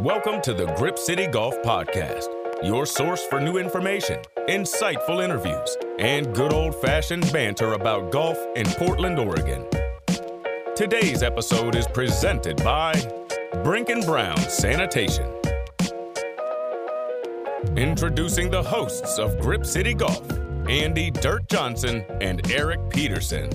Welcome to the Grip City Golf Podcast, your source for new information, insightful interviews, and good old fashioned banter about golf in Portland, Oregon. Today's episode is presented by Brink and Brown Sanitation. Introducing the hosts of Grip City Golf, Andy Dirt Johnson and Erik Peterson.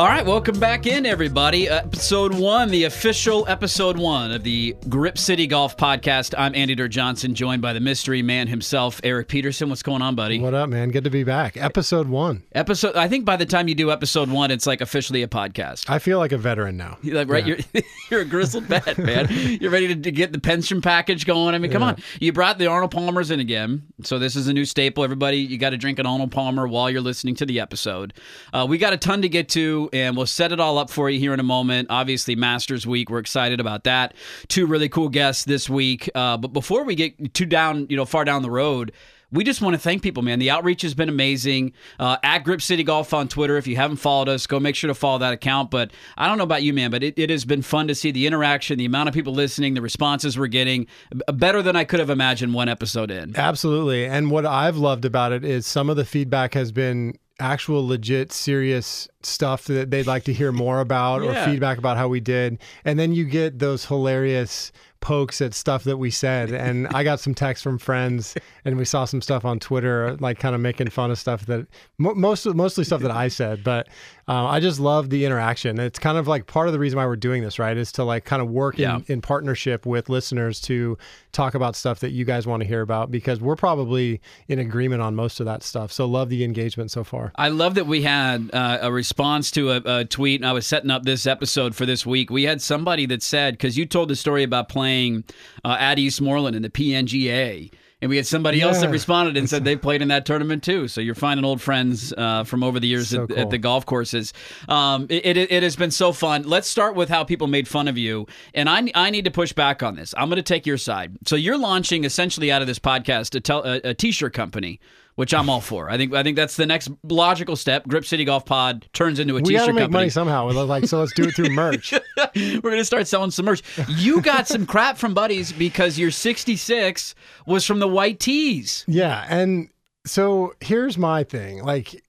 All right, welcome back in, everybody. Episode one, the official episode one of the Grip City Golf Podcast. I'm Andy Dirt Johnson, joined by the mystery man himself, Erik Peterson. What's going on, buddy? What up, man? Good to be back. Episode one. Episode. I think by the time you do episode one, it's like officially a podcast. I feel like a veteran now. You're like, right? Yeah. You're you're a grizzled vet, man. You're ready to, to get the pension package going. I mean, come Yeah. on. You brought the Arnold Palmers in again, so this is a new staple. Everybody, you got to drink an Arnold Palmer while you're listening to the episode. Uh, we got a ton to get to, and we'll set it all up for you here in a moment. Obviously, Masters Week. We're excited about that. Two really cool guests this week. Uh, but before we get too down, you know, far down the road. We just want to thank people, man. The outreach has been amazing. Uh, at Grip City Golf on Twitter. If you haven't followed us, go make sure to follow that account. But I don't know about you, man, but it, it has been fun to see the interaction, the amount of people listening, the responses we're getting, better than I could have imagined one episode in. Absolutely. And what I've loved about it is some of the feedback has been actual legit serious stuff that they'd like to hear more about Yeah. or feedback about how we did. And then you get those hilarious pokes at stuff that we said. And I got some texts from friends and we saw some stuff on Twitter, like kind of making fun of stuff that mo- most, mostly stuff that I said. But uh, I just love the interaction. It's kind of like part of the reason why we're doing this, right? Is to like kind of work Yeah. in, in partnership with listeners to talk about stuff that you guys want to hear about because we're probably in agreement on most of that stuff. So love the engagement so far. I love that we had uh, a response to a, a tweet, and I was setting up this episode for this week. We had somebody that said, because you told the story about playing uh, at Eastmoreland in the PNGA. And we had somebody else that responded and said they played in that tournament too. So you're finding old friends uh, from over the years So at, cool. at the golf courses. Um, it, it, it has been so fun. Let's start with how people made fun of you. And I, I need to push back on this. I'm going to take your side. So you're launching essentially out of this podcast a, tel- a, a t-shirt company. Which I'm all for. I think I think that's the next logical step. Grip City Golf Pod turns into a We got t-shirt to make company. money somehow. We're like, so let's do it through merch. We're gonna start selling some merch. You got some crap from buddies because your 66 was from the white tees. yeah. And so here's my thing. Like,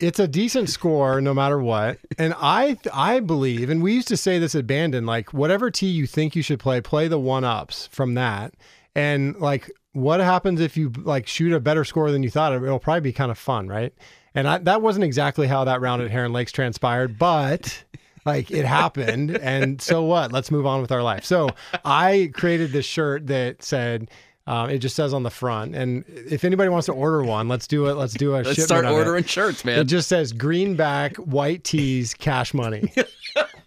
it's a decent score no matter what. And I I believe, and we used to say this at Bandon, like whatever tee you think you should play, play the one ups from that. And like what happens if you like shoot a better score than you thought? It'll probably be kind of fun, right? And I, that wasn't exactly how that round at Heron Lakes transpired, but like it happened. And so what? Let's move on with our life. So I created this shirt that said, um, it just says on the front. And if anybody wants to order one, let's do it. Let's do a Let's start of it. ordering shirts, It man. just says greenback, white tees, cash money.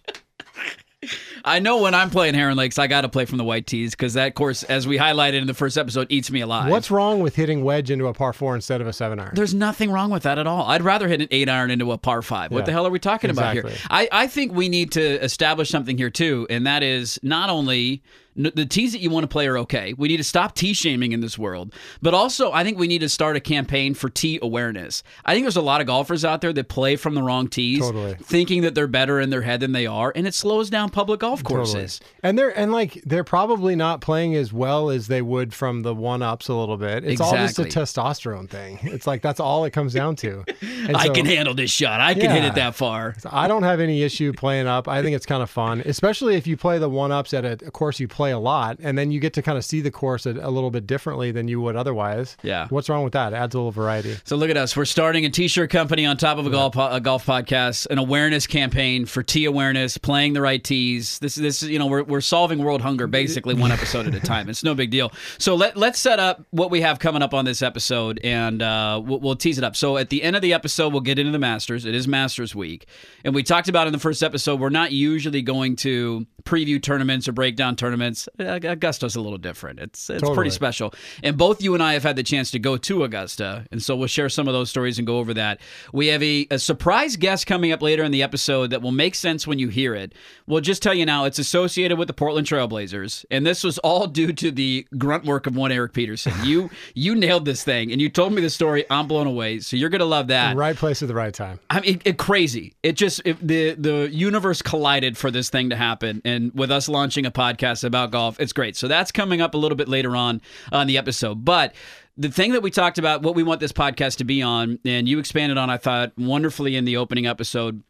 I know when I'm playing Heron Lakes, I got to play from the white tees because that course, as we highlighted in the first episode, eats me alive. What's wrong with hitting wedge into a par four instead of a seven iron? There's nothing wrong with that at all. I'd rather hit an eight iron into a par five. What Yeah, the hell are we talking about here? I, I think we need to establish something here too, and that is not only the tees that you want to play are okay. We need to stop tee shaming in this world, but also I think we need to start a campaign for tee awareness. I think there's a lot of golfers out there that play from the wrong tees, Totally. thinking that they're better in their head than they are, and it slows down public golf courses. Totally. And they're and like they're probably not playing as well as they would from the one ups a little bit. It's all just a testosterone thing. It's like that's all it comes down to. And I can handle this shot. I can hit it that far. I don't have any issue playing up. I think it's kind of fun, especially if you play the one ups at a, a course you play a lot, and then you get to kind of see the course a, a little bit differently than you would otherwise. Yeah. What's wrong with that? It adds a little variety. So look at us. We're starting a t-shirt company on top of a golf a golf podcast, an awareness campaign for tee awareness, playing the right tees. This is this is you know we're, we're solving world hunger basically one episode at a time. It's no big deal. So let let's set up what we have coming up on this episode, and uh, we'll, we'll tease it up. So at the end of the episode, we'll get into the Masters. It is Masters week, and we talked about in the first episode. We're not usually going to preview tournaments or break down tournaments. Uh, Augusta's a little different. It's it's Totally. pretty special. And both you and I have had the chance to go to Augusta, and so we'll share some of those stories and go over that. We have a, a surprise guest coming up later in the episode that will make sense when you hear it. We'll just tell you now it's associated with the Portland Trailblazers, and this was all due to the grunt work of one Erik Peterson. You you nailed this thing, and you told me the story. I'm blown away. So you're gonna love that. Right place at the right time. I mean, it, it crazy. It just it, the the universe collided for this thing to happen, and with us launching a podcast about about golf. It's great. So that's coming up a little bit later on on the episode. But the thing that we talked about, what we want this podcast to be on, and you expanded on, I thought, wonderfully in the opening episode,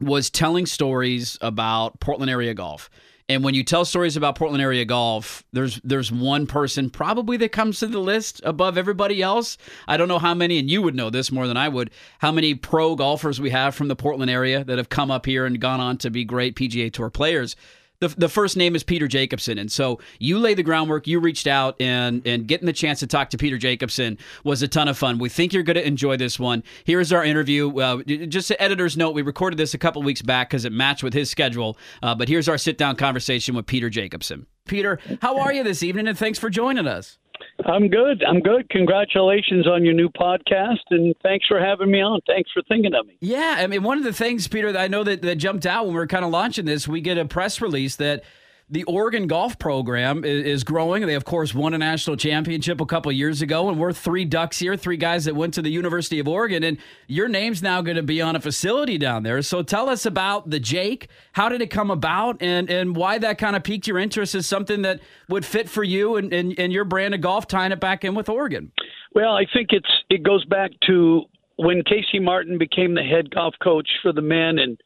was telling stories about Portland area golf. And when you tell stories about Portland area golf, there's there's one person probably that comes to the list above everybody else. I don't know how many, and you would know this more than I would. How many pro golfers we have from the Portland area that have come up here and gone on to be great PGA Tour players the, the first name is Peter Jacobsen. And so you laid the groundwork, you reached out, and, and getting the chance to talk to Peter Jacobsen was a ton of fun. We think you're going to enjoy this one. Here's our interview. Uh, just an editor's note, we recorded this a couple weeks back because it matched with his schedule. Uh, but here's our sit down conversation with Peter Jacobsen. Peter, how are you this evening? And thanks for joining us. I'm good. I'm good. Congratulations on your new podcast, and thanks for having me on. Thanks for thinking of me. Yeah, I mean, one of the things, Peter, that I know that, that jumped out when we were kind of launching this, we get a press release that the Oregon golf program is, is, growing. They, of course, won a national championship a couple years ago, and we're three ducks here, three guys that went to the University of Oregon. And your name's now going to be on a facility down there. So tell us about the Jake. How did it come about, and and why that kind of piqued your interest as something that would fit for you and, and, and your brand of golf, tying it back in with Oregon? Well, I think it's it goes back to when Casey Martin became the head golf coach for the men and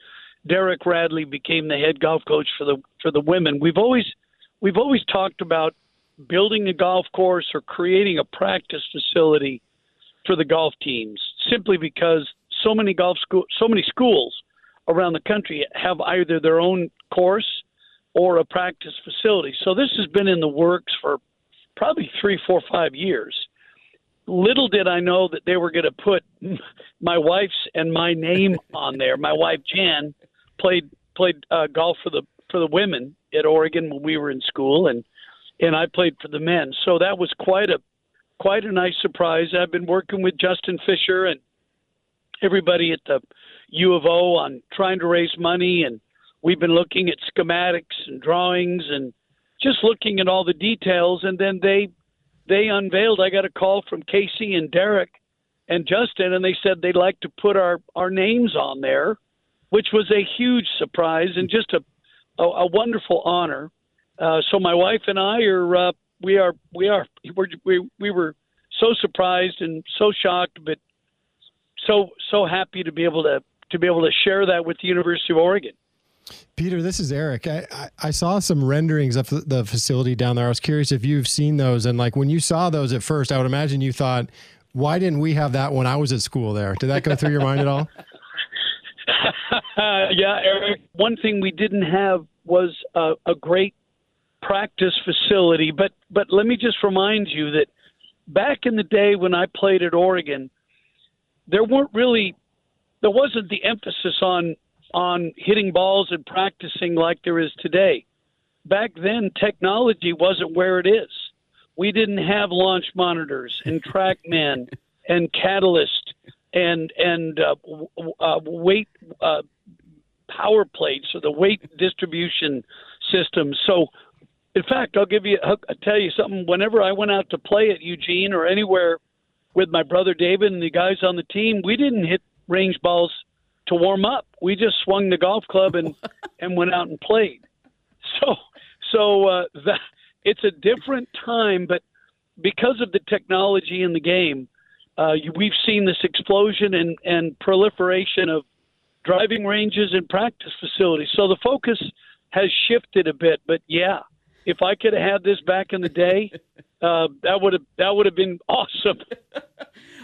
Derek Radley became the head golf coach for the for the women. We've always we've always talked about building a golf course or creating a practice facility for the golf teams simply because so many golf school so many schools around the country have either their own course or a practice facility. So this has been in the works for probably three, four, five years. Little did I know that they were going to put my wife's and my name on there. My wife Jan played played uh, golf for the for the women at Oregon when we were in school, and and I played for the men. So that was quite a quite a nice surprise. I've been working with Justin Fisher and everybody at the U of O on trying to raise money, and we've been looking at schematics and drawings and just looking at all the details. And then they they unveiled. I got a call from Casey and Derek and Justin, and they said they'd like to put our our names on there which was a huge surprise and just a a, a wonderful honor. Uh, so my wife and I are uh, we are we are we're, we we were so surprised and so shocked, but so so happy to be able to to be able to share that with the University of Oregon. Peter, this is Erik. I, I, I, saw some renderings of the facility down there. I was curious if you've seen those. And like when you saw those at first, I would imagine you thought, why didn't we have that when I was at school there? Did that go through your mind at all? yeah, Erik. One thing we didn't have was a, a great practice facility, but but let me just remind you that back in the day when I played at Oregon, there weren't really there wasn't the emphasis on on hitting balls and practicing like there is today. Back then, technology wasn't where it is. We didn't have launch monitors and TrackMan and Catalyst and and uh, uh, weight uh, power plates or the weight distribution system. So, in fact, I'll give you I'll tell you something. Whenever I went out to play at Eugene or anywhere with my brother David and the guys on the team, we didn't hit range balls to warm up. We just swung the golf club and and went out and played. So so uh, that it's a different time, but because of the technology in the game, uh, we've seen this explosion and, and proliferation of driving ranges and practice facilities. So the focus has shifted a bit. But yeah, if I could have had this back in the day, uh, that would have that would have been awesome.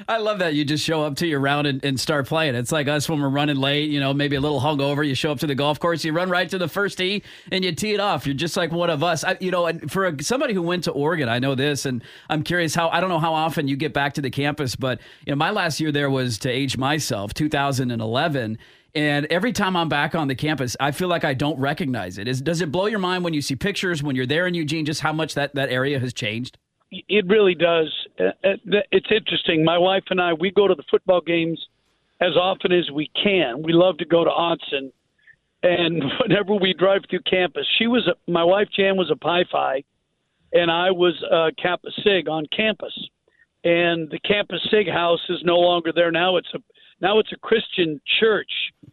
I love that you just show up to your round and, and, start playing. It's like us when we're running late, you know, maybe a little hungover. You show up to the golf course, you run right to the first tee, and you tee it off. You're just like one of us. I, you know, and for a, somebody who went to Oregon, I know this, and I'm curious how I don't know how often you get back to the campus, but you know, my last year there was to age myself, 2011. And every time I'm back on the campus, I feel like I don't recognize it. Is, does it blow your mind when you see pictures when you're there in Eugene, just how much that, that area has changed? It really does. Uh, uh, it's interesting. My wife and I, we go to the football games as often as we can. We love to go to Autzen, and whenever we drive through campus, she was a, my wife Jan was a Pi Phi, and I was a Kappa Sig on campus. And the Kappa Sig house is no longer there now. It's a now it's a Christian church,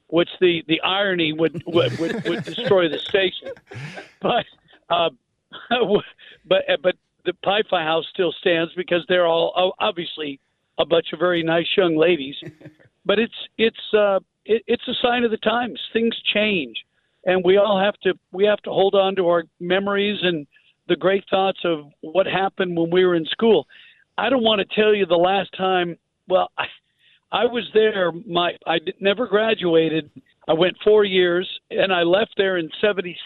which the the irony would would, would, would destroy the station. But uh, but but the Pi Phi House still stands because they're all obviously a bunch of very nice young ladies. but it's it's uh, it, it's a sign of the times. Things change, and we all have to we have to hold on to our memories and the great thoughts of what happened when we were in school. I don't want to tell you the last time. Well, I, I was there. My I never graduated. I went four years, and I left there in '76.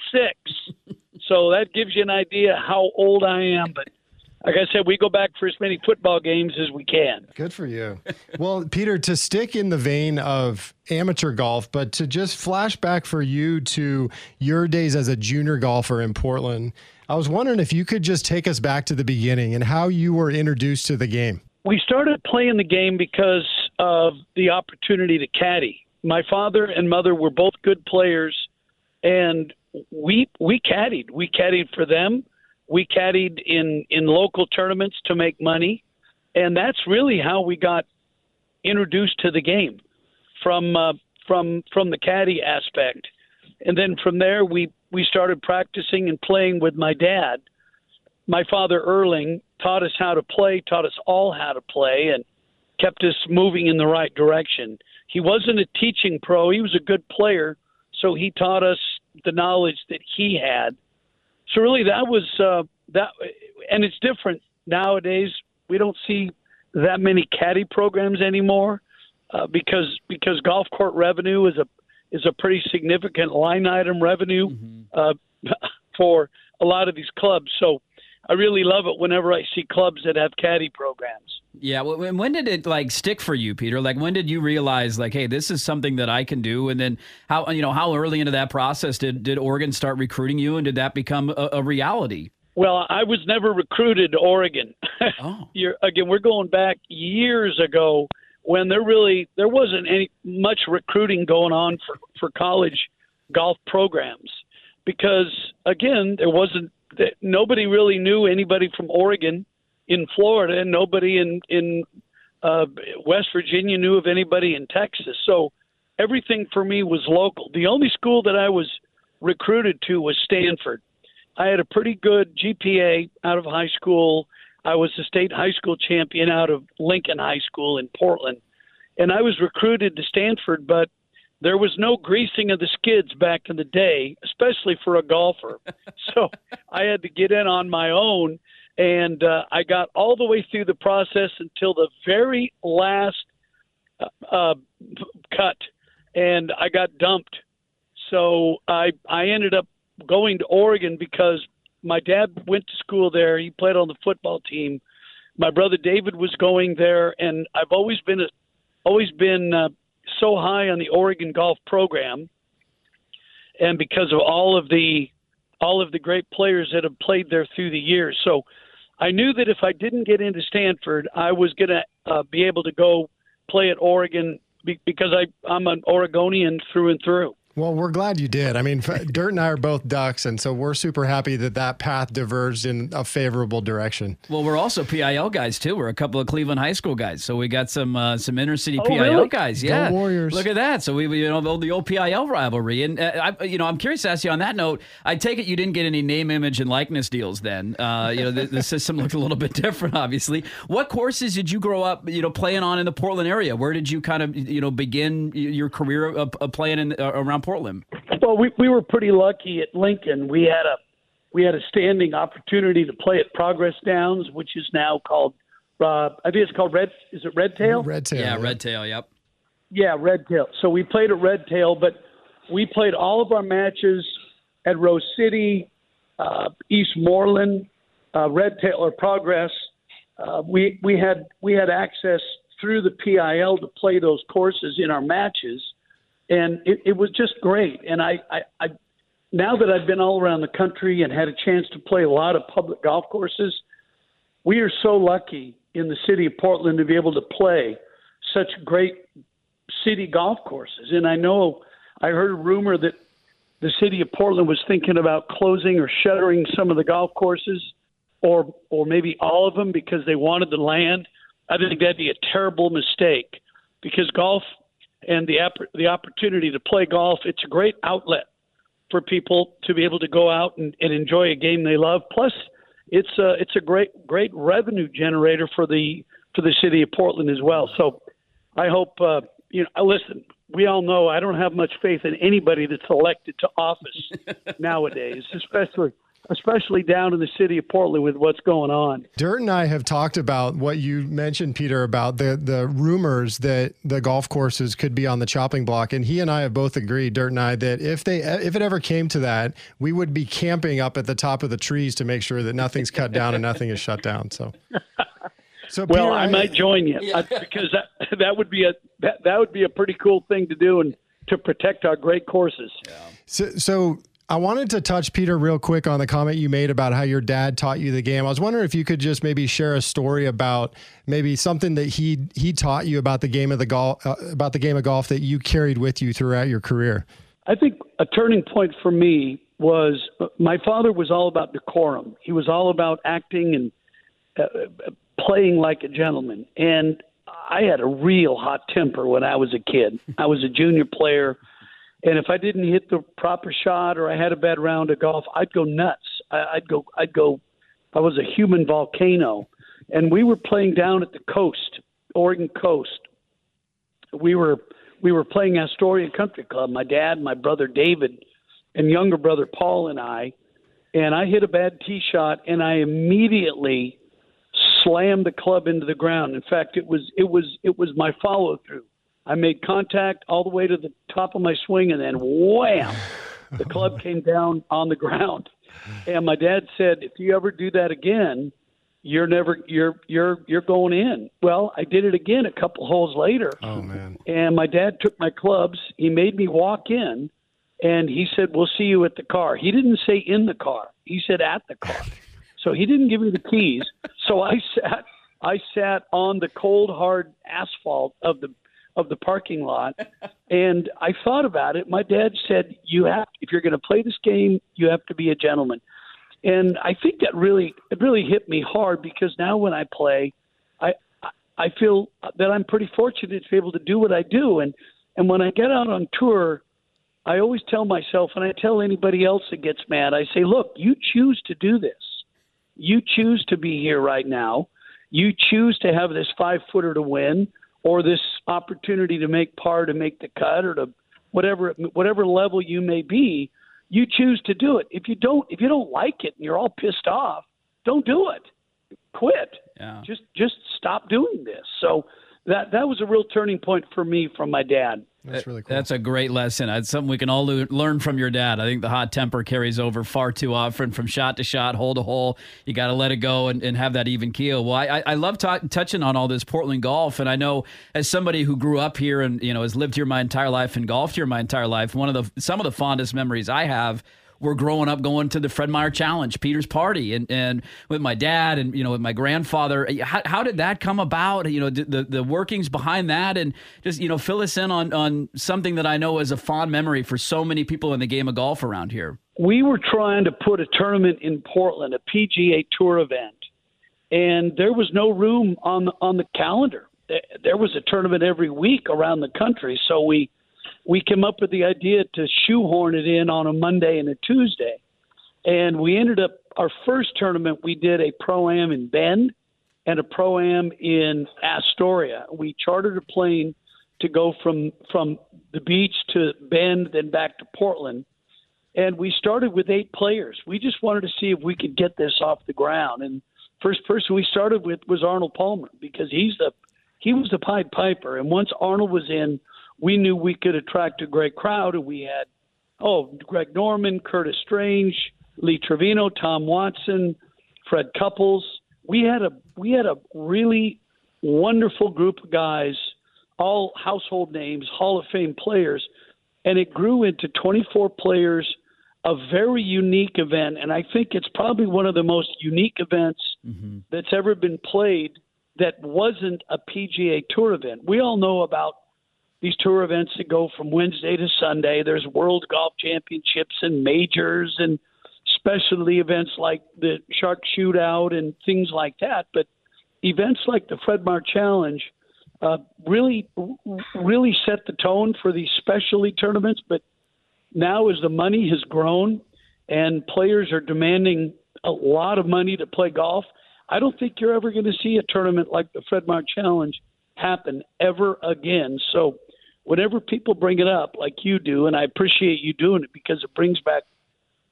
so that gives you an idea how old I am. But like I said, we go back for as many football games as we can. Good for you. well, Peter, to stick in the vein of amateur golf, but to just flash back for you to your days as a junior golfer in Portland, I was wondering if you could just take us back to the beginning and how you were introduced to the game. We started playing the game because of the opportunity to caddy. My father and mother were both good players, and we we caddied. We caddied for them we caddied in in local tournaments to make money, and that's really how we got introduced to the game from uh, from from the caddy aspect, and then from there we we started practicing and playing with my dad. My father Erling taught us how to play, taught us all how to play, and kept us moving in the right direction. He wasn't a teaching pro; he was a good player, so he taught us the knowledge that he had so really, that was uh, that, and it's different nowadays. We don't see that many caddy programs anymore uh, because because golf court revenue is a is a pretty significant line item revenue mm-hmm. uh, for a lot of these clubs. So I really love it whenever I see clubs that have caddy programs. Yeah, well, when did it like stick for you, Peter? Like when did you realize like, hey, this is something that I can do? And then how you know how early into that process did did Oregon start recruiting you, and did that become a, a reality? Well, I was never recruited to Oregon. Oh. Again, we're going back years ago when there really there wasn't any much recruiting going on for for college golf programs because again there wasn't nobody really knew anybody from Oregon in Florida, and nobody in in uh, West Virginia knew of anybody in Texas. So everything for me was local. The only school that I was recruited to was Stanford. I had a pretty good GPA out of high school. I was the state high school champion out of Lincoln High School in Portland. And I was recruited to Stanford, but there was no greasing of the skids back in the day, especially for a golfer. so I had to get in on my own and uh, I got all the way through the process until the very last uh, uh, cut, and I got dumped. So I I ended up going to Oregon because my dad went to school there. He played on the football team. My brother David was going there, and I've always been a, always been uh, so high on the Oregon golf program, and because of all of the all of the great players that have played there through the years. So I knew that if I didn't get into Stanford, I was going to uh, be able to go play at Oregon be- because I, I'm an Oregonian through and through. Well, we're glad you did. I mean, Dirt and I are both Ducks, and so we're super happy that that path diverged in a favorable direction. Well, we're also PIL guys too. We're a couple of Cleveland High School guys, so we got some uh, some inner city oh, PIL really? guys. Yeah, Go Warriors. Look at that. So we, we you know the old PIL rivalry, and uh, I, you know I'm curious to ask you on that note. I take it you didn't get any name, image, and likeness deals then. Uh, you know the, the system looked a little bit different, obviously. What courses did you grow up, you know, playing on in the Portland area? Where did you kind of you know begin your career of, of playing in, uh, around Portland? Well, we we were pretty lucky at Lincoln. We had a we had a standing opportunity to play at Progress Downs, which is now called uh, I think it's called Red. Is it Red Tail? Red Tail. Yeah, Red Tail. Yep. Yeah, Red Tail. So we played at Red Tail, but we played all of our matches at Rose City, uh, Eastmoreland, uh, Red Tail or Progress. Uh, we we had we had access through the PIL to play those courses in our matches and it, it was just great. And I, I, I, now that I've been all around the country and had a chance to play a lot of public golf courses, we are so lucky in the city of Portland to be able to play such great city golf courses. And I know I heard a rumor that the city of Portland was thinking about closing or shuttering some of the golf courses, or or maybe all of them because they wanted the land. I think that'd be a terrible mistake because golf and the the opportunity to play golf. It's a great outlet for people to be able to go out and, and enjoy a game they love. Plus, it's a it's a great great revenue generator for the for the city of Portland as well. So, I hope uh, you know. Listen, we all know I don't have much faith in anybody that's elected to office nowadays, especially especially down in the city of Portland with what's going on. Dirt and I have talked about what you mentioned, Peter, about the the rumors that the golf courses could be on the chopping block, and he and I have both agreed, Dirt and I, that if they if it ever came to that, we would be camping up at the top of the trees to make sure that nothing's cut down and nothing is shut down. So. So well, Peter, I, I, might join you yeah. Uh, because that that would be a that, that would be a pretty cool thing to do and to protect our great courses. Yeah. So, so I wanted to touch Peter real quick on the comment you made about how your dad taught you the game. I was wondering if you could just maybe share a story about maybe something that he he taught you about the game of the golf uh, about the game of golf that you carried with you throughout your career. I think a turning point for me was uh, my father was all about decorum. He was all about acting and uh, playing like a gentleman. And I had a real hot temper when I was a kid. I was a junior player and if I didn't hit the proper shot or I had a bad round of golf, I'd go nuts. I'd go, I'd go. I was a human volcano, and we were playing down at the coast, Oregon coast. We were we were playing Astoria Country Club. My dad, my brother David, and younger brother Paul and I. And I hit a bad tee shot, and I immediately slammed the club into the ground. In fact, it was it was it was my follow through. I made contact all the way to the top of my swing, and then wham, the club came down on the ground. And my dad said, "If you ever do that again, you're never you're you're you're going in." Well, I did it again a couple holes later. Oh man! And my dad took my clubs. He made me walk in, and he said, "We'll see you at the car." He didn't say in the car. He said at the car. So he didn't give me the keys. So I sat I sat on the cold hard asphalt of the of the parking lot. and I thought about it. My dad said, "You have if you're going to play this game, you have to be a gentleman." And I think that really it really hit me hard because now when I play, I I feel that I'm pretty fortunate to be able to do what I do. And and when I get out on tour, I always tell myself, and I tell anybody else that gets mad, I say, "Look, you choose to do this. You choose to be here right now." You choose to have this five footer to win or this opportunity to make par to make the cut or to whatever whatever level you may be, you choose to do it. If you don't if you don't like it and you're all pissed off, don't do it. Quit. Yeah. Just just stop doing this. So that that was a real turning point for me from my dad. That's really cool. That's a great lesson. It's something we can all learn from your dad. I think the hot temper carries over far too often from shot to shot, hole to hole. You got to let it go and, and have that even keel. Well, I, I love t- touching on all this Portland golf, and I know as somebody who grew up here and you know has lived here my entire life and golfed here my entire life, one of the some of the fondest memories I have were growing up going to the Fred Meyer Challenge, Peter's party, and, and with my dad and you know with my grandfather. How, how did that come about? You know the the workings behind that, and just you know fill us in on on something that I know is a fond memory for so many people in the game of golf around here. We were trying to put a tournament in Portland, a PGA Tour event, and there was no room on on the calendar. There was a tournament every week around the country, so we we came up with the idea to shoehorn it in on a Monday and a Tuesday. And we ended up, our first tournament, we did a pro am in Bend and a pro am in Astoria. We chartered a plane to go from, from the beach to Bend, then back to Portland. And we started with eight players. We just wanted to see if we could get this off the ground. And first person we started with was Arnold Palmer because he's the he was the Pied Piper. And once Arnold was in, we knew we could attract a great crowd, and we had oh Greg Norman, Curtis Strange, Lee Trevino, Tom Watson, Fred Couples. We had a we had a really wonderful group of guys, all household names, Hall of Fame players, and it grew into 24 players. A very unique event, and I think it's probably one of the most unique events mm-hmm. that's ever been played that wasn't a PGA Tour event. We all know about these tour events that go from Wednesday to Sunday. There's World Golf Championships and majors and specialty events like the Shark Shootout and things like that. But events like the Fred Meyer Challenge uh, really, really set the tone for these specialty tournaments. But now, as the money has grown and players are demanding a lot of money to play golf, I don't think you're ever going to see a tournament like the Fred Meyer Challenge happen ever again. So, whenever people bring it up, like you do, and I appreciate you doing it because it brings back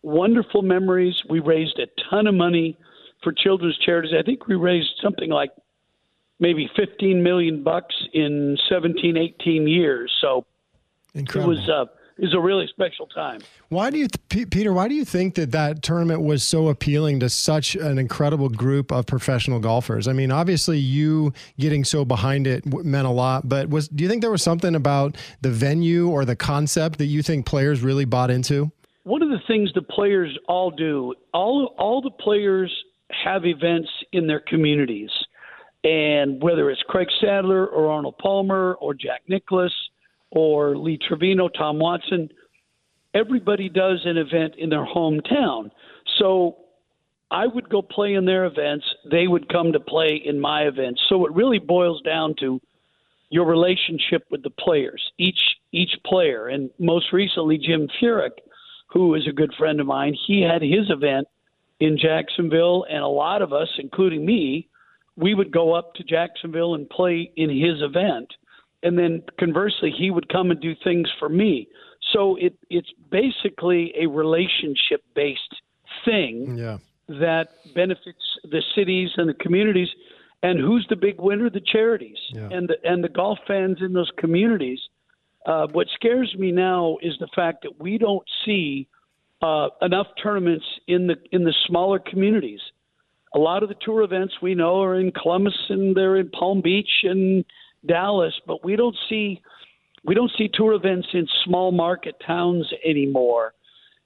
wonderful memories. We raised a ton of money for children's charities. I think we raised something like maybe 15 million bucks in 17, 18 years. So Incredible. it was uh, was a really special time. Why do you, th- Peter? Why do you think that that tournament was so appealing to such an incredible group of professional golfers? I mean, obviously, you getting so behind it meant a lot. But was do you think there was something about the venue or the concept that you think players really bought into? One of the things the players all do, all all the players have events in their communities, and whether it's Craig Stadler or Arnold Palmer or Jack Nicklaus or Lee Trevino, Tom Watson, everybody does an event in their hometown. So I would go play in their events, they would come to play in my events. So it really boils down to your relationship with the players, each each player. And most recently Jim Furyk, who is a good friend of mine, he had his event in Jacksonville and a lot of us, including me, we would go up to Jacksonville and play in his event and then conversely, he would come and do things for me. So it it's basically a relationship based thing yeah. that benefits the cities and the communities. And who's the big winner? The charities Yeah. and the and the golf fans in those communities. Uh, what scares me now is the fact that we don't see uh, enough tournaments in the in the smaller communities. A lot of the tour events we know are in Columbus and they're in Palm Beach and Dallas, but we don't see we don't see tour events in small market towns anymore.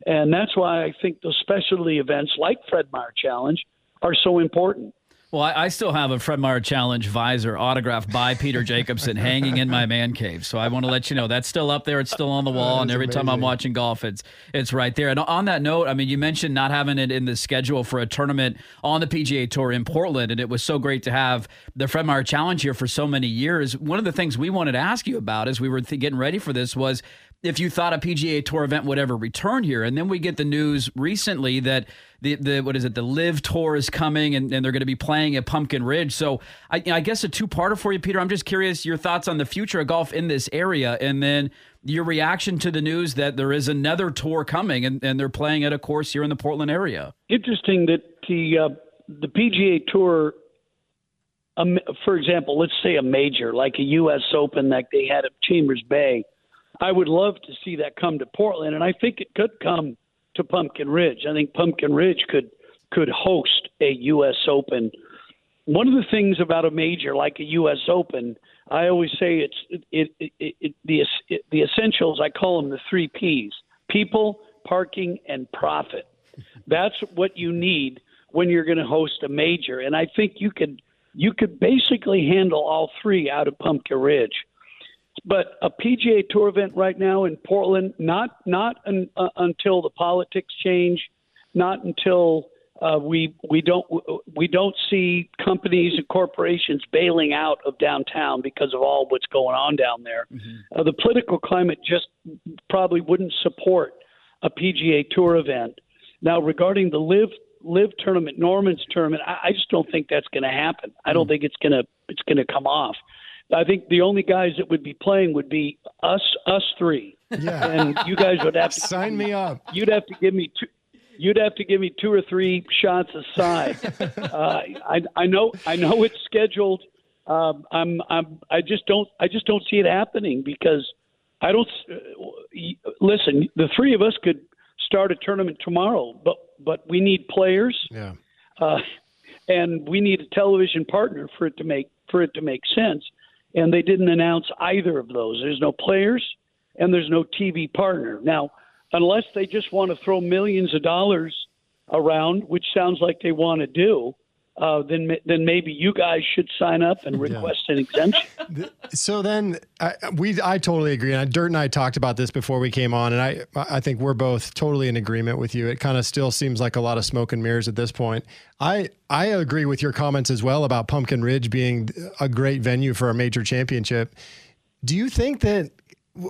And that's why I think those specialty events like Fred Meyer Challenge are so important. Well, I, I still have a Fred Meyer Challenge visor autographed by Peter Jacobsen hanging in my man cave. So I want to let you know that's still up there. It's still on the wall, and That's every time I'm watching golf, it's it's right there. And on that note, I mean, you mentioned not having it in the schedule for a tournament on the PGA Tour in Portland, and it was so great to have the Fred Meyer Challenge here for so many years. One of the things we wanted to ask you about as we were th- getting ready for this was if you thought a PGA Tour event would ever return here. And then we get the news recently that the, the what is it, the LIV Tour is coming and, and they're going to be playing at Pumpkin Ridge. So I, I guess a two parter for you, Peter. I'm just curious your thoughts on the future of golf in this area and then your reaction to the news that there is another tour coming and, and they're playing at a course here in the Portland area. Interesting that the uh, the PGA Tour, um, for example, let's say a major like a U.S. Open like they had at Chambers Bay. I would love to see that come to Portland, and I think it could come to Pumpkin Ridge. I think Pumpkin Ridge could could host a U.S. Open. One of the things about a major like a U.S. Open, I always say it's it, it, it, it the the essentials. I call them the three P's: people, parking, and profit. That's what you need when you're going to host a major, and I think you could you could basically handle all three out of Pumpkin Ridge. But a PGA Tour event right now in Portland, not not un, uh, until the politics change, not until uh, we we don't we don't see companies and corporations bailing out of downtown because of all what's going on down there. Uh, the political climate just probably wouldn't support a PGA Tour event. Now, regarding the LIV LIV tournament, Norman's tournament, I, I just don't think that's going to happen. I don't think it's going to it's going to come off. I think the only guys that would be playing would be us us three, Yeah. and you guys would have to Sign me up. You'd have to give me two. You'd have to give me two or three shots aside. uh, I, I know. I know it's scheduled. Um, I'm. I'm. I just don't. I just don't see it happening because I don't. Uh, listen, the three of us could start a tournament tomorrow, but but we need players Yeah. uh, and we need a television partner for it to make for it to make sense. And they didn't announce either of those. There's no players, and there's no TV partner. Now, unless they just want to throw millions of dollars around, which sounds like they want to do, uh, then then maybe you guys should sign up and request an exemption. So then I, we, I totally agree. And Dirt and I talked about this before we came on, and I, I think we're both totally in agreement with you. It kind of still seems like a lot of smoke and mirrors at this point. I, I agree with your comments as well about Pumpkin Ridge being a great venue for a major championship. Do you think that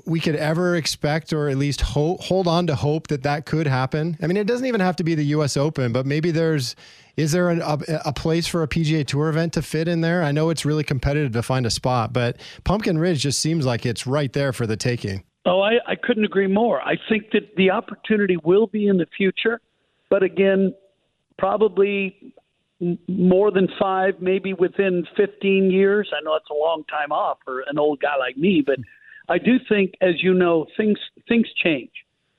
we could ever expect or at least ho- hold on to hope that that could happen? I mean, it doesn't even have to be the U.S. Open, but maybe there's is there an, a, a, place for a PGA Tour event to fit in there? I know it's really competitive to find a spot, but Pumpkin Ridge just seems like it's right there for the taking. Oh, I, I couldn't agree more. I think that the opportunity will be in the future, but again, probably more than five, maybe within 15 years. I know it's a long time off for an old guy like me, but I do think, as you know, things things change,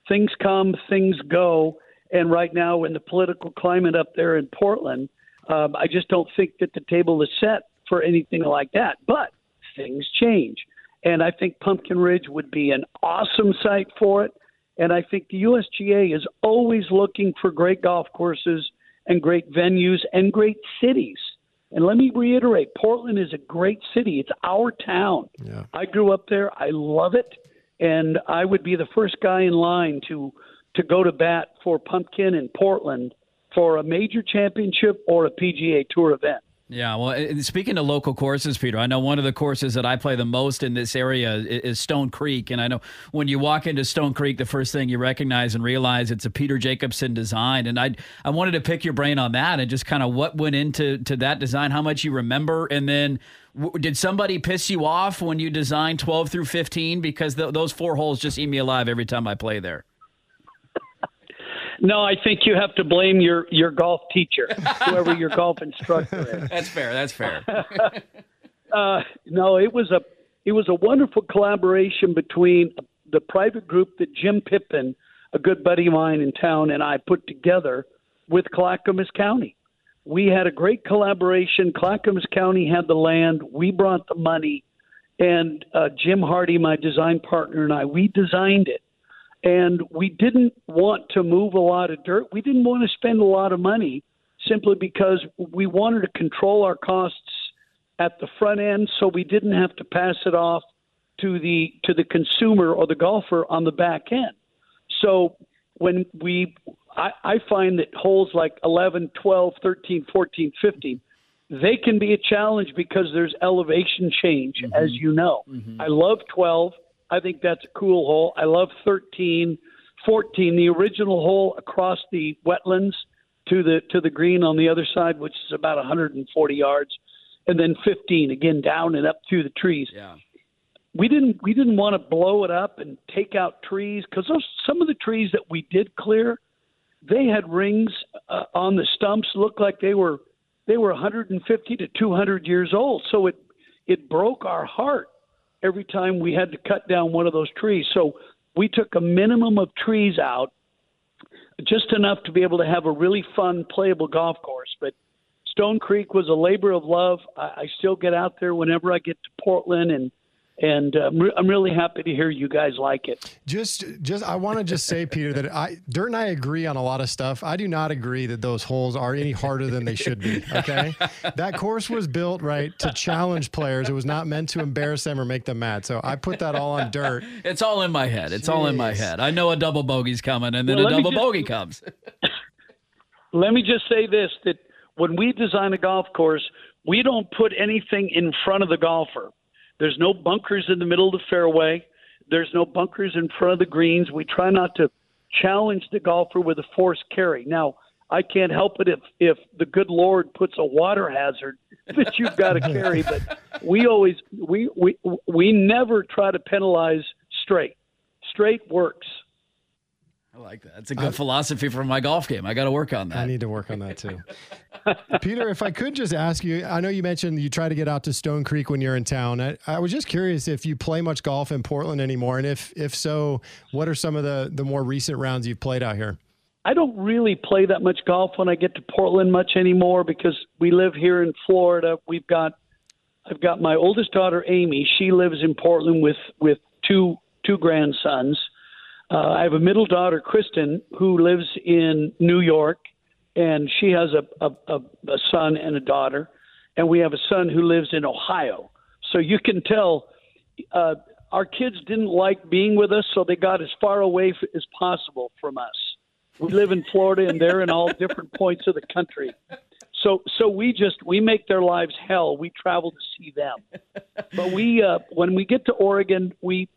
things come, things go, and right now in the political climate up there in Portland, um, I just don't think that the table is set for anything like that. But things change, and I think Pumpkin Ridge would be an awesome site for it. And I think the USGA is always looking for great golf courses and great venues and great cities and let me reiterate Portland is a great city. It's our town. Yeah. I grew up there. I love it. And I would be the first guy in line to to go to bat for Pumpkin in Portland for a major championship or a PGA Tour event. Yeah, well, speaking of local courses, Peter, I know one of the courses that I play the most in this area is Stone Creek, and I know when you walk into Stone Creek, the first thing you recognize and realize it's a Peter Jacobsen design, and I I wanted to pick your brain on that and just kind of what went into to that design, how much you remember, and then w- did somebody piss you off when you designed twelve through fifteen because th- those four holes just eat me alive every time I play there. No, I think you have to blame your your golf teacher, whoever your golf instructor is. That's fair. That's fair. uh, no, it was a it was a wonderful collaboration between the private group that Jim Pippin, a good buddy of mine in town, and I put together with Clackamas County. We had a great collaboration. Clackamas County had the land. We brought the money, and uh, Jim Hardy, my design partner, and I, we designed it and we didn't want to move a lot of dirt. We didn't want to spend a lot of money simply because we wanted to control our costs at the front end so we didn't have to pass it off to the to the consumer or the golfer on the back end. So when we I, I find that holes like 11, 12, 13, 14, 15 they can be a challenge because there's elevation change mm-hmm. as you know. Mm-hmm. I love 12 I think that's a cool hole. I love 13, 14, the original hole across the wetlands to the to the green on the other side, which is about 140 yards, and then 15 again down and up through the trees. Yeah. We didn't we didn't want to blow it up and take out trees because some of the trees that we did clear, they had rings uh, on the stumps, looked like they were they were 150 to 200 years old. So it it broke our heart every time we had to cut down one of those trees. So we took a minimum of trees out, just enough to be able to have a really fun, playable golf course. But Stone Creek was a labor of love. I, I still get out there whenever I get to Portland and and uh, I'm really happy to hear you guys like it. Just, just, I want to just say, Peter, that I, Dirt and I agree on a lot of stuff. I do not agree that those holes are any harder than they should be. Okay, that course was built right to challenge players. It was not meant to embarrass them or make them mad. So I put that all on Dirt. It's all in my head. It's Jeez. all in my head. I know a double bogey's coming, and then well, a double just, bogey comes. let me just say this: that when we design a golf course, we don't put anything in front of the golfer there's no bunkers in the middle of the fairway. There's no bunkers in front of the greens. We try not to challenge the golfer with a forced carry. Now, I can't help it if if the good Lord puts a water hazard that you've got to carry, but we always we we we never try to penalize straight. Straight works. I like that. It's a good uh, philosophy for my golf game. I got to work on that. I need to work on that too. Peter, if I could just ask you, I know you mentioned you try to get out to Stone Creek when you're in town. I, I, was just curious if you play much golf in Portland anymore, and if if so, what are some of the the more recent rounds you've played out here? I don't really play that much golf when I get to Portland much anymore because we live here in Florida. We've got I've got my oldest daughter Amy. She lives in Portland with with two two grandsons uh, I have a middle daughter, Kristen, who lives in New York, and she has a, a, a, a son and a daughter, and we have a son who lives in Ohio. So you can tell uh, our kids didn't like being with us, so they got as far away f- as possible from us. We live in Florida, and they're in all different points of the country. So, so we just we make their lives hell. We travel to see them, but we uh, when we get to Oregon, we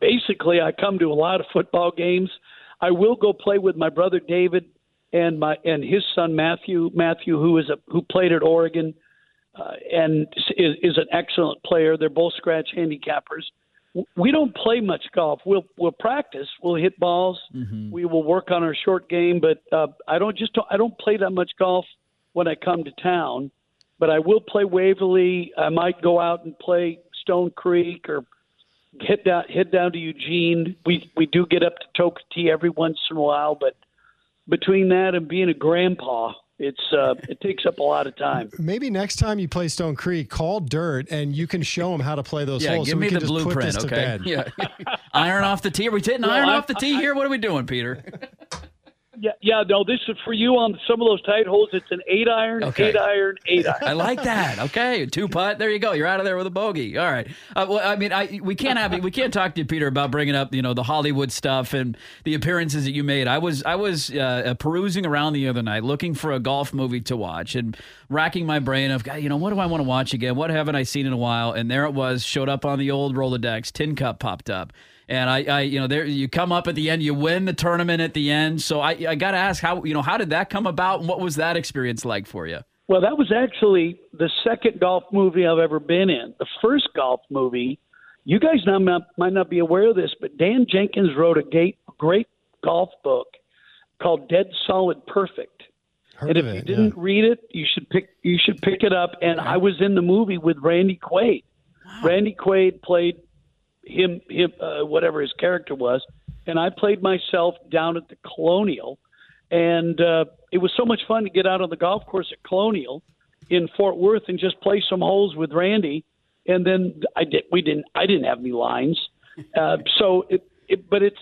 basically I come to a lot of football games. I will go play with my brother David and my and his son Matthew. Matthew, who is a who played at Oregon uh, and is, is an excellent player. They're both scratch handicappers. We don't play much golf. We'll we'll practice. We'll hit balls. Mm-hmm. We will work on our short game. But uh, I don't just don't, I don't play that much golf when I come to town. But I will play Waverley. I might go out and play Stone Creek or hit down hit down to Eugene. We we do get up to Toketee every once in a while, but between that and being a grandpa, it's uh, it takes up a lot of time. Maybe next time you play Stone Creek, call Dirt and you can show him how to play those yeah, holes. Give so me we can the blueprint, okay? Yeah. iron off the tee. Are we hitting well, iron I, off the tee I, here? What are we doing, Peter? Yeah, yeah, no, this is for you on some of those tight holes. It's an eight iron, okay. eight iron, eight iron. I like that. Okay, two putt. There you go. You're out of there with a bogey. All right. Uh, well, I mean, I we can't have we can't talk to you, Peter, about bringing up you know the Hollywood stuff and the appearances that you made. I was I was uh, perusing around the other night looking for a golf movie to watch and racking my brain of you know what do I want to watch again? What haven't I seen in a while? And there it was, showed up on the old Rolodex. Tin Cup popped up. And I, I, you know, there you come up at the end, you win the tournament at the end. So I, I got to ask how, you know, how did that come about, and what was that experience like for you? Well, that was actually the second golf movie I've ever been in. The first golf movie, you guys not, might not be aware of this, but Dan Jenkins wrote a great, great golf book called Dead Solid Perfect. Heard and if it, you didn't yeah. read it, you should pick you should pick it up. And I was in the movie with Randy Quaid. Wow. Randy Quaid played him, him uh, whatever his character was, and I played myself down at the Colonial, and uh, it was so much fun to get out on the golf course at Colonial in Fort Worth and just play some holes with Randy. And then I did. We didn't. I didn't have any lines. Uh, so it, it. But it's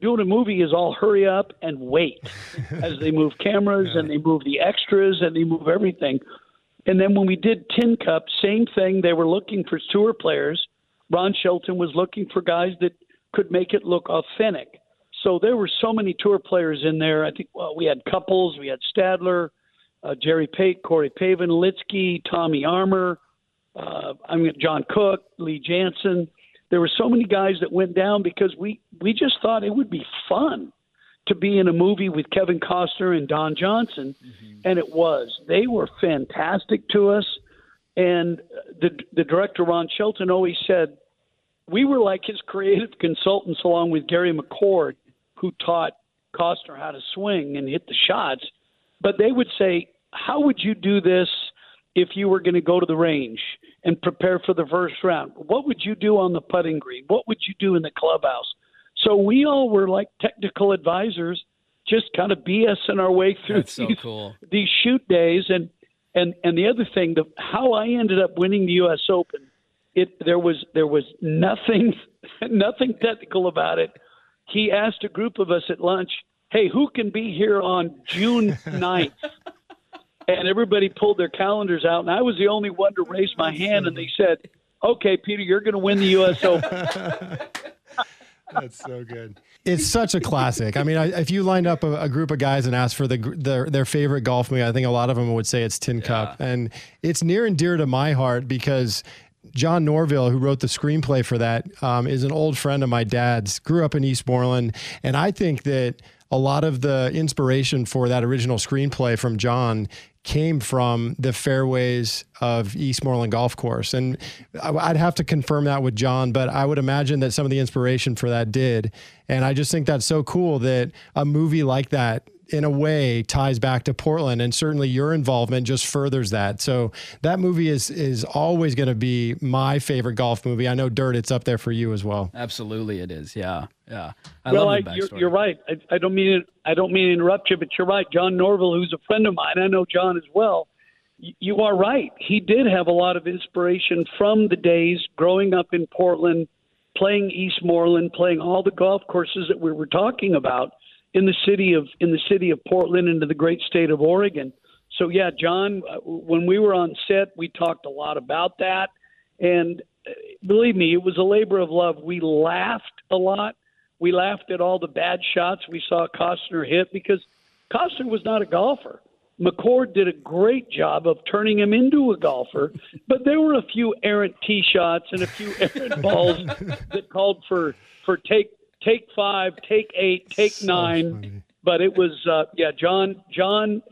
doing a movie is all hurry up and wait as they move cameras and they move the extras and they move everything. And then when we did Tin Cup, same thing. They were looking for tour players Ron Shelton was looking for guys that could make it look authentic. So there were so many tour players in there. I think well, we had Couples, we had Stadler, uh, Jerry Pate, Corey Pavin, Lietzke, Tommy Armour, uh, I mean John Cook, Lee Janzen. There were so many guys that went down because we we just thought it would be fun to be in a movie with Kevin Costner and Don Johnson, mm-hmm. and it was. They were fantastic to us, and the the director Ron Shelton always said we were like his creative consultants along with Gary McCord, who taught Costner how to swing and hit the shots. But they would say, How would you do this if you were going to go to the range and prepare for the first round? What would you do on the putting green? What would you do in the clubhouse? So we all were like technical advisors, just kind of BSing our way through That's these, so cool. these shoot days. And and and the other thing, the how I ended up winning the U.S. Open it there was there was nothing nothing technical about it. He asked a group of us at lunch, "Hey, who can be here on June 9th?" and everybody pulled their calendars out, and I was the only one to raise my hand, and they said, "Okay, Peter, you're going to win the U.S. Open." That's so good. It's such a classic. I mean, I, if you lined up a, a, group of guys and asked for the, their their favorite golf movie, I think a lot of them would say it's Tin Cup, and it's near and dear to my heart because John Norville, who wrote the screenplay for that, um, is an old friend of my dad's. Grew up in Eastmoreland, and I think that a lot of the inspiration for that original screenplay from John came from the fairways of Eastmoreland Golf Course. And I'd have to confirm that with John, but I would imagine that some of the inspiration for that did. And I just think that's so cool that a movie like that in a way ties back to Portland and certainly your involvement just furthers that. So that movie is is always going to be my favorite golf movie. I know Dirt it's up there for you as well. Absolutely it is. Yeah. Yeah. I well, love I, you're, you're, right. I, I, don't mean I don't mean to interrupt you, but you're right. John Norville, who's a friend of mine, I know John as well. You are right. He did have a lot of inspiration from the days growing up in Portland, playing Eastmoreland, playing all the golf courses that we were talking about in the city of in the city of Portland into the great state of Oregon. So yeah, John, uh, when we were on set, we talked a lot about that, and uh, believe me, it was a labor of love. We laughed a lot. We laughed at all the bad shots we saw Costner hit because Costner was not a golfer. McCord did a great job of turning him into a golfer, but there were a few errant tee shots and a few errant balls that called for for take take five, take eight, take So nine. funny. But it was uh, yeah, John John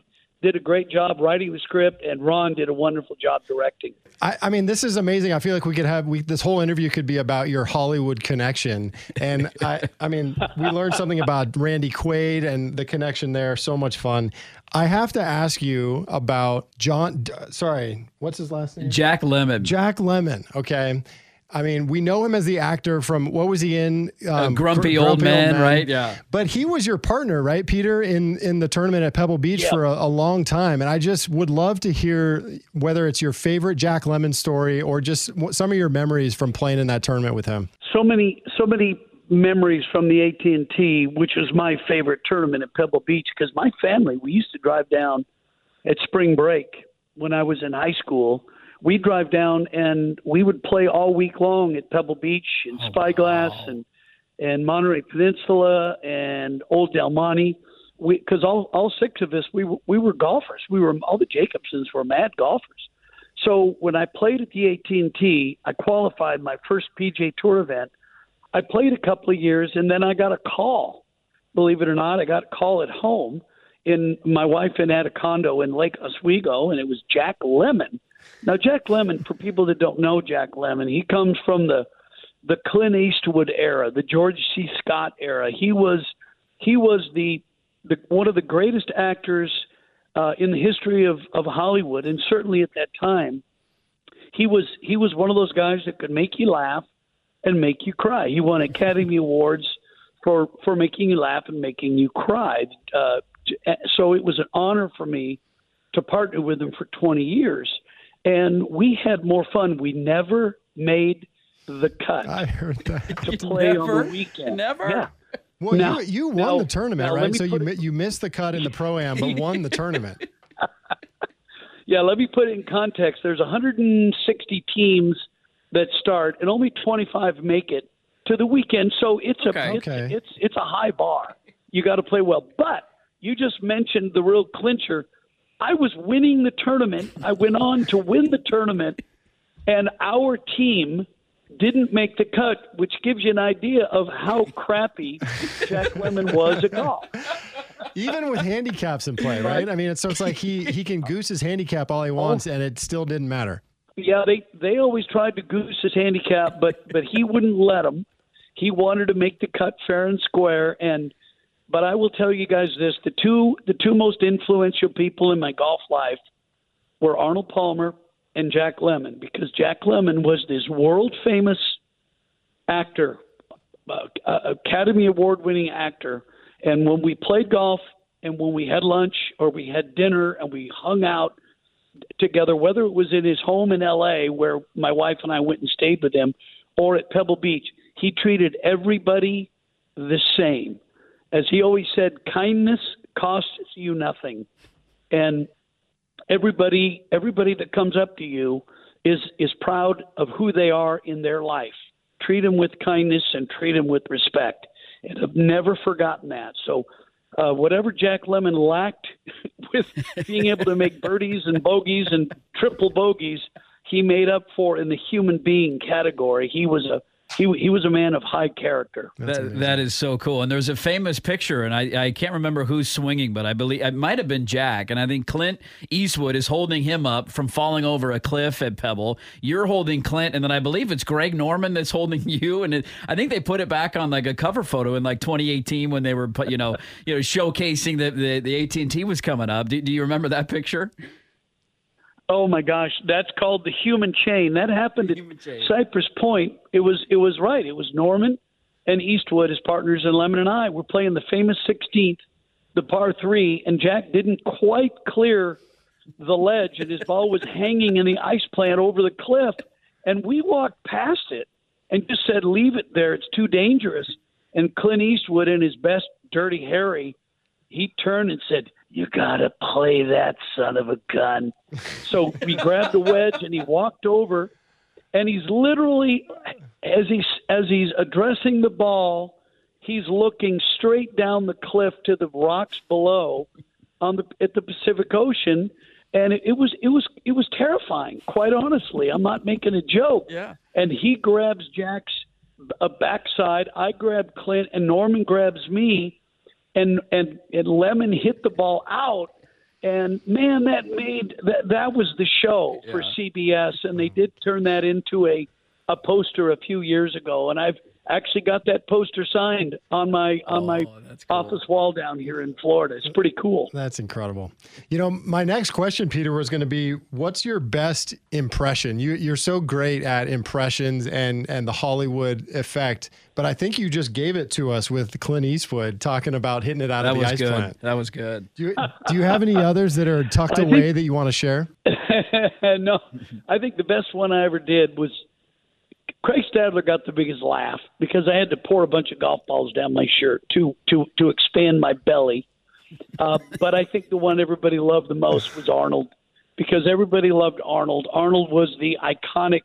did a great job writing the script, and Ron did a wonderful job directing. I, I mean, this is amazing. I feel like we could have we this whole interview could be about your Hollywood connection, and I I mean, we learned something about Randy Quaid and the connection there. So much fun. I have to ask you about John. Sorry, what's his last name? Jack Lemmon. Jack Lemmon. Okay. I mean, we know him as the actor from what was he in? Um, grumpy Gr- old man, right? Yeah. But he was your partner, right, Peter, in in the tournament at Pebble Beach Yeah. for a, a long time. And I just would love to hear whether it's your favorite Jack Lemmon story or just what- some of your memories from playing in that tournament with him. so many so many memories from the AT&T, which was my favorite tournament at Pebble Beach because my family we used to drive down at spring break when I was in high school. We'd drive down and we would play all week long at Pebble Beach and oh, Spyglass and and Monterey Peninsula and Old Del Monte. We because all all six of us we we were golfers. We were all the Jacobsens were mad golfers. So when I played at the AT&T, I qualified my first PGA Tour event. I played a couple of years, and then I got a call. Believe it or not, I got a call at home. In my wife and had a condo in Lake Oswego, and it was Jack Lemmon. Now, Jack Lemmon, for people that don't know Jack Lemmon, he comes from the the Clint Eastwood era, the George C. Scott era. He was he was the, the one of the greatest actors uh, in the history of, of Hollywood, and certainly at that time, he was he was one of those guys that could make you laugh and make you cry. He won Academy Awards for for making you laugh and making you cry. Uh, so it was an honor for me to partner with him for 20 years, and we had more fun. We never made the cut I heard that. to play Never? on the weekend. Never? Yeah. Well, Now- you you won now- the tournament, now right? So you it- you missed the cut in the pro am, but won the tournament. Yeah, let me put it in context. There's 160 teams that start, and only 25 make it to the weekend. So it's Okay. a it's, Okay. it's it's a high bar. You got to play well. But you just mentioned the real clincher. I was winning the tournament. I went on to win the tournament, and our team didn't make the cut, which gives you an idea of how crappy Jack Lemmon was at golf. Even with handicaps in play, right? I mean, it's, so it's like he he can goose his handicap all he wants, and it still didn't matter. Yeah, they they always tried to goose his handicap, but but he wouldn't let them. He wanted to make the cut fair and square. And but I will tell you guys this: the two the two most influential people in my golf life were Arnold Palmer and Jack Lemmon, because Jack Lemmon was this world famous actor, uh, uh, Academy Award winning actor. And when we played golf and when we had lunch or we had dinner and we hung out together, whether it was in his home in LA where my wife and I went and stayed with him, or at Pebble Beach, he treated everybody the same. As he always said, kindness costs you nothing. And everybody everybody that comes up to you is is proud of who they are in their life. Treat them with kindness and treat them with respect. And I've never forgotten that. So uh, whatever Jack Lemmon lacked with being able to make birdies and bogeys and triple bogeys, he made up for in the human being category. He was a he he was a man of high character. That, that is so cool. And there's a famous picture, and I, I can't remember who's swinging, but I believe it might have been Jack. And I think Clint Eastwood is holding him up from falling over a cliff at Pebble. You're holding Clint, and then I believe it's Greg Norman that's holding you. And it, I think they put it back on like a cover photo in like 2018 when they were, put- you know, you know, showcasing that the the AT and T was coming up. Do, do you remember that picture? Oh my gosh, that's called the human chain. That happened at Cypress Point. It was it was right. It was Norman and Eastwood as partners, and Lemmon and I were playing the famous 16th, the par three, and Jack didn't quite clear the ledge, and his ball was hanging in the ice plant over the cliff, and we walked past it and just said, "Leave it there. It's too dangerous." And Clint Eastwood, in his best Dirty Harry, he turned and said, "You gotta play that son of a gun." So we grabbed the wedge and he walked over, and he's literally as he's as he's addressing the ball, he's looking straight down the cliff to the rocks below, on the at the Pacific Ocean, and it, it was it was it was terrifying. Quite honestly, I'm not making a joke. Yeah. And he grabs Jack's a backside. I grab Clint, and Norman grabs me, and and and Lemmon hit the ball out. And man, that made that that was the show for CBS, and they did turn that into a a poster a few years ago. And I've actually got that poster signed on my on my Oh, that's cool. office wall down here in Florida. It's pretty cool. That's incredible. You know, my next question, Peter, was going to be, what's your best impression? You, you're so great at impressions and and the Hollywood effect, but I think you just gave it to us with Clint Eastwood talking about hitting it out That of the was ice good. plant. That was good. Do you, do you have any others that are tucked I away think- that you want to share? no, I think the best one I ever did was Craig Stadler got the biggest laugh because I had to pour a bunch of golf balls down my shirt to to to expand my belly. Uh, but I think the one everybody loved the most was Arnold because everybody loved Arnold. Arnold was the iconic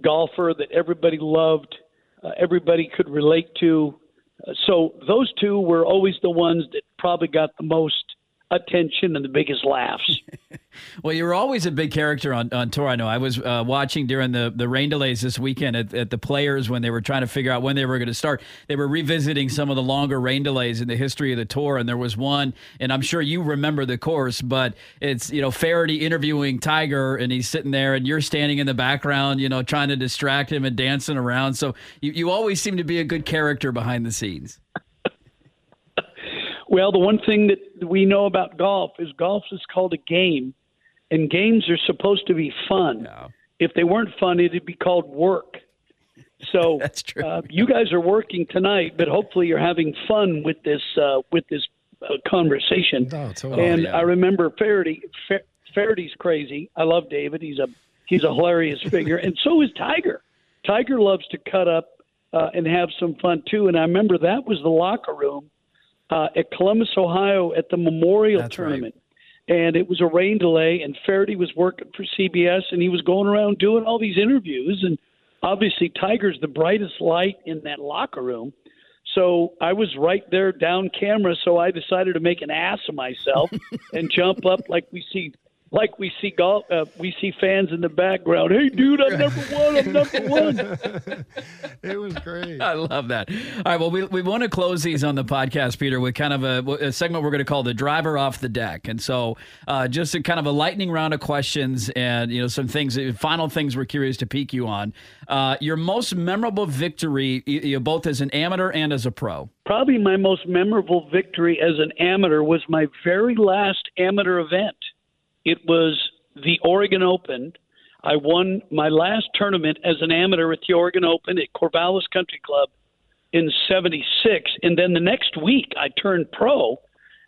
golfer that everybody loved, uh, everybody could relate to. Uh, so those two were always the ones that probably got the most attention and the biggest laughs. Well, you were always a big character on, on tour. I know. I was uh, watching during the, the rain delays this weekend at, at the players when they were trying to figure out when they were going to start. They were revisiting some of the longer rain delays in the history of the tour, and there was one, and I'm sure you remember the course, but it's you know Feherty interviewing Tiger, and he's sitting there, and you're standing in the background, you know, trying to distract him and dancing around. So you, you always seem to be a good character behind the scenes. Well, the one thing that we know about golf is golf is called a game, and games are supposed to be fun. Yeah. If they weren't fun, it'd be called work. So That's true. Uh, you guys are working tonight, but hopefully you're having fun with this uh, with this uh, conversation. Oh, totally. and yeah. I remember Feherty. Fa- Feherty's crazy. I love David. He's a he's a hilarious figure, and so is Tiger. Tiger loves to cut up uh, and have some fun too. And I remember that was the locker room uh, at Columbus, Ohio, at the Memorial That's right. Tournament. And it was a rain delay, and Feherty was working for CBS, and he was going around doing all these interviews. And obviously, Tiger's the brightest light in that locker room. So I was right there down camera. So I decided to make an ass of myself and jump up like we see, like we see golf. Uh, we see fans in the background. Hey, dude, I'm number one. I'm number one. It was great. I love that. All right. Well, we, we want to close these on the podcast, Peter, with kind of a, a segment we're going to call the driver off the deck. And so, uh, just a kind of a lightning round of questions and, you know, some things, final things we're curious to pique you on. Uh, your most memorable victory, you, you both as an amateur and as a pro. probably my most memorable victory as an amateur was my very last amateur event. It was the Oregon Open. I won my last tournament as an amateur at the Oregon Open at Corvallis Country Club in 76. And then the next week, I turned pro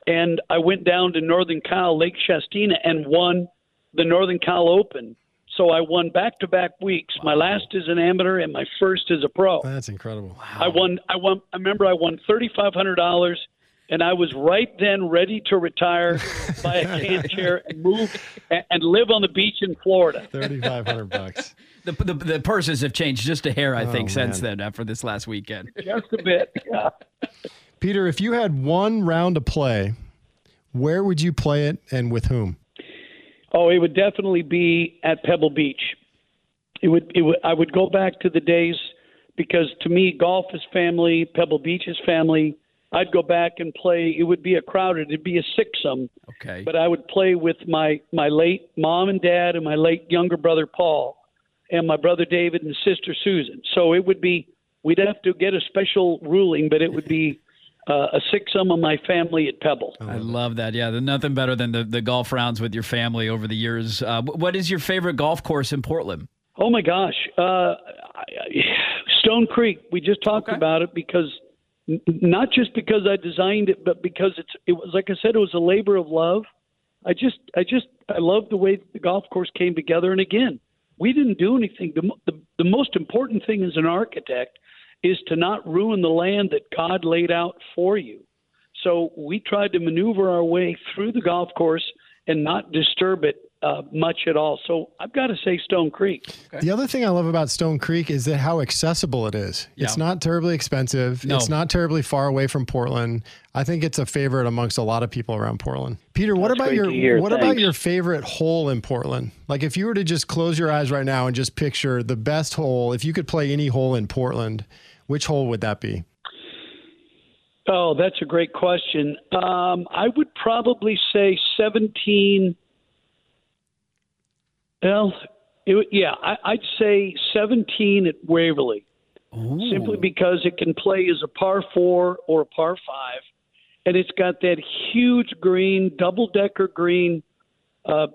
and I went down to Northern Cal, Lake Shastina, and won the Northern Cal Open. So I won back to back weeks. My last is an amateur and my first is a pro. That's incredible. I won. I won. I remember I won thirty five hundred dollars, and I was right then ready to retire, buy a can chair, and move and, and live on the beach in Florida. 3500 bucks. The, the, the purses have changed just a hair, I oh, think, Oh, since then after this last weekend. Just a bit. Yeah. Peter, if you had one round to play, where would you play it and with whom? Oh, it would definitely be at Pebble Beach. It would. It would. I would go back to the days because to me, golf is family. Pebble Beach is family. I'd go back and play. It would be a crowded. It'd be a sixsome. Okay. but I would play with my my late mom and dad and my late younger brother Paul and my brother David and sister Susan. So it would be we'd have to get a special ruling, but it would be uh, a sixsome of my family at Pebble. I love that. Yeah, nothing better than the, the golf rounds with your family over the years. Uh, what is your favorite golf course in Portland? Oh my gosh, uh, Stone Creek. We just talked Okay. about it because not just because I designed it, but because it's it was like I said, it was a labor of love. I just I just I love the way the golf course came together. And again, we didn't do anything. The the, the most important thing as an architect is to not ruin the land that God laid out for you. So we tried to maneuver our way through the golf course and not disturb it uh, much at all. So I've got to say Stone Creek. The other thing I love about Stone Creek is that how accessible it is. It's not terribly expensive. No. It's not terribly far away from Portland. I think it's a favorite amongst a lot of people around Portland. Peter, what about your to hear. what about your favorite hole in Portland? Like if you were to just close your eyes right now and just picture the best hole, if you could play any hole in Portland, which hole would that be? Oh, that's a great question. Um, I would probably say 17. Well, it, yeah, I, I'd say 17 at Waverley, simply because it can play as a par four or a par five, and it's got that huge green, double decker green, uh,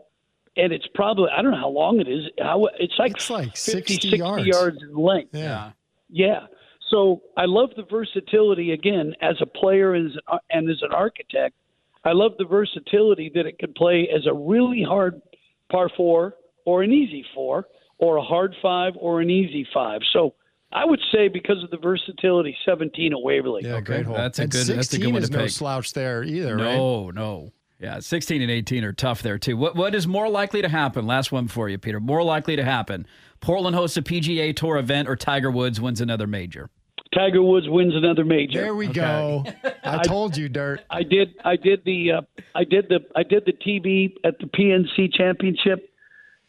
and it's probably I don't know how long it is. How it's like It's like 50, 60 60 yards. yards in length. Yeah. Yeah. So I love the versatility again as a player and as an, and as an architect. I love the versatility that it can play as a really hard par four or an easy four or a hard five or an easy five. So I would say because of the versatility, 17 at Waverley. Yeah, great hole. That's a And good- that's a good 16 one is to no pick. slouch there either, right? No, no. Yeah, 16 and 18 are tough there too. What what is more likely to happen? Last one for you, Peter. More likely to happen. Portland hosts a PGA Tour event or Tiger Woods wins another major. Tiger Woods wins another major. There we go. I told you, Dirt. I did. I did the. Uh, I did the. I did the TV at the PNC Championship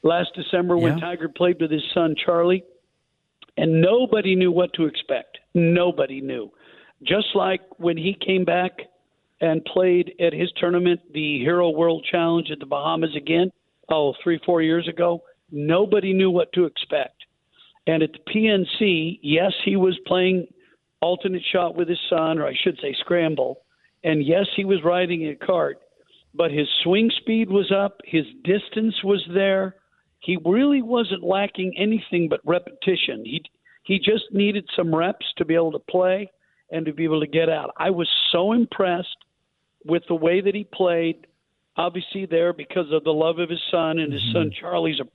last December when Yeah. Tiger played with his son Charlie, and nobody knew what to expect. Nobody knew. Just like when he came back and played at his tournament, the Hero World Challenge at the Bahamas again. Oh, three four years ago. Nobody knew what to expect. And at the PNC, yes, he was playing alternate shot with his son, or I should say scramble. And yes, he was riding a cart, but his swing speed was up, his distance was there. He really wasn't lacking anything but repetition. He he just needed some reps to be able to play and to be able to get out. I was so impressed with the way that he played. Obviously, there because of the love of his son, and his son Charlie's a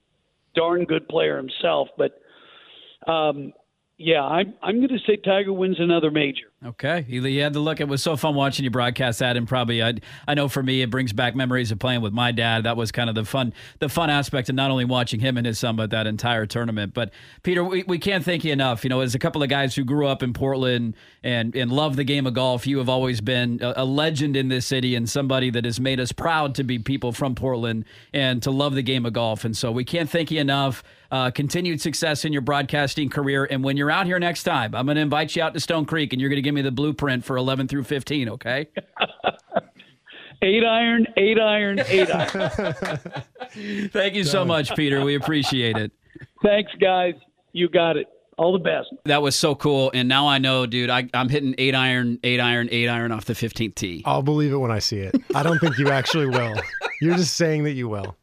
darn good player himself. But um, yeah, I'm I'm going to say Tiger wins another major. Okay, he had to look. It was so fun watching you broadcast that, and probably I I know for me it brings back memories of playing with my dad. That was kind of the fun the fun aspect of not only watching him and his son, but that entire tournament. But Peter, we, we can't thank you enough. You know, as a couple of guys who grew up in Portland and and love the game of golf, you have always been a, a legend in this city and somebody that has made us proud to be people from Portland and to love the game of golf. And so we can't thank you enough. Uh, continued success in your broadcasting career. And when you're out here next time, I'm going to invite you out to Stone Creek and you're going to give me the blueprint for 11 through 15, okay? Eight iron, eight iron, eight iron. Thank you so much, Peter. We appreciate it. Thanks, guys. You got it. All the best. That was so cool. And now I know, dude, I, I'm hitting eight iron, eight iron, eight iron off the 15th tee. I'll believe it when I see it. I don't think you actually will. You're just saying that you will.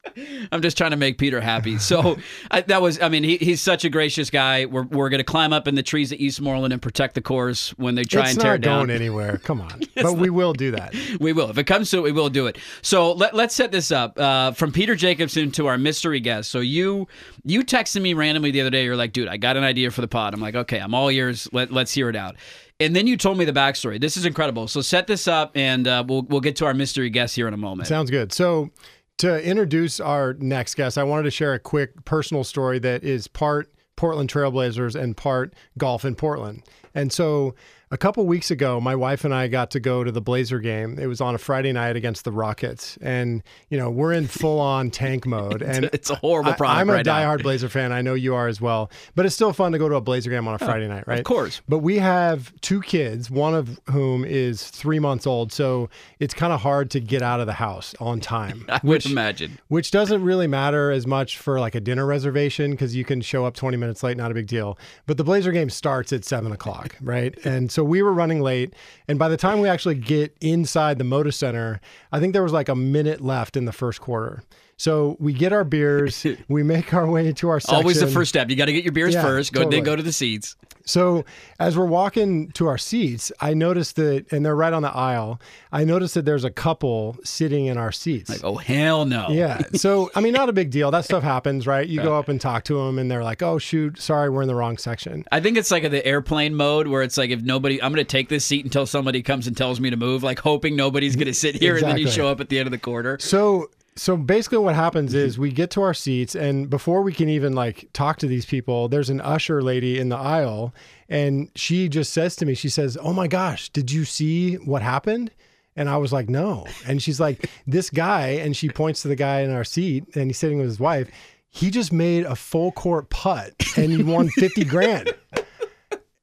I'm just trying to make Peter happy. So I, that was, I mean, he, he's such a gracious guy. We're, we're going to climb up in the trees at Eastmoreland and protect the course when they try it's and tear not it down. going anywhere. Come on. but we will do that. We will. If it comes to it, we will do it. So let, let's set this up. Uh, from Peter Jacobsen to our mystery guest. So you you texted me randomly the other day. You're like, dude, I got an idea for the pod. I'm like, okay, I'm all ears. Let, let's hear it out. And then you told me the backstory. This is incredible. So set this up, and uh, we'll we'll get to our mystery guest here in a moment. Sounds good. So, to introduce our next guest, I wanted to share a quick personal story that is part Portland Trailblazers and part golf in Portland. And so, a couple weeks ago, my wife and I got to go to the Blazer game. It was on a Friday night against the Rockets, and you know we're in full on tank mode. And It's a horrible I- product I'm a right now. Blazer fan. I know you are as well. But it's still fun to go to a Blazer game on a Friday night, right? Of course. But we have two kids, one of whom is three months old. So it's kind of hard to get out of the house on time. I would imagine. Which doesn't really matter as much for like a dinner reservation because you can show up 20 minutes late, not a big deal. But the Blazer game starts at seven o'clock, right? And so we were running late. And by the time we actually get inside the Moda Center, I think there was like a minute left in the first quarter. So we get our beers, we make our way to our section. Always the first step. You got to get your beers Yeah, first. Go totally. then go to the seats. So as we're walking to our seats, I noticed that, and they're right on the aisle. I noticed that there's a couple sitting in our seats. Like, oh hell no. yeah. So I mean, not a big deal. That stuff happens, right? You go up and talk to them, and they're like, "Oh shoot, sorry, we're in the wrong section." I think it's like the airplane mode where it's like if nobody, I'm going to take this seat until somebody comes and tells me to move, like hoping nobody's going to sit here, and then you show up at the end of the quarter. So so basically what happens is we get to our seats and before we can even like talk to these people there's an usher lady in the aisle and she just says to me she says oh my gosh did you see what happened? And i was like no. And she's like this guy and she points to the guy in our seat and he's sitting with his wife. He just made a full court putt and he won 50 grand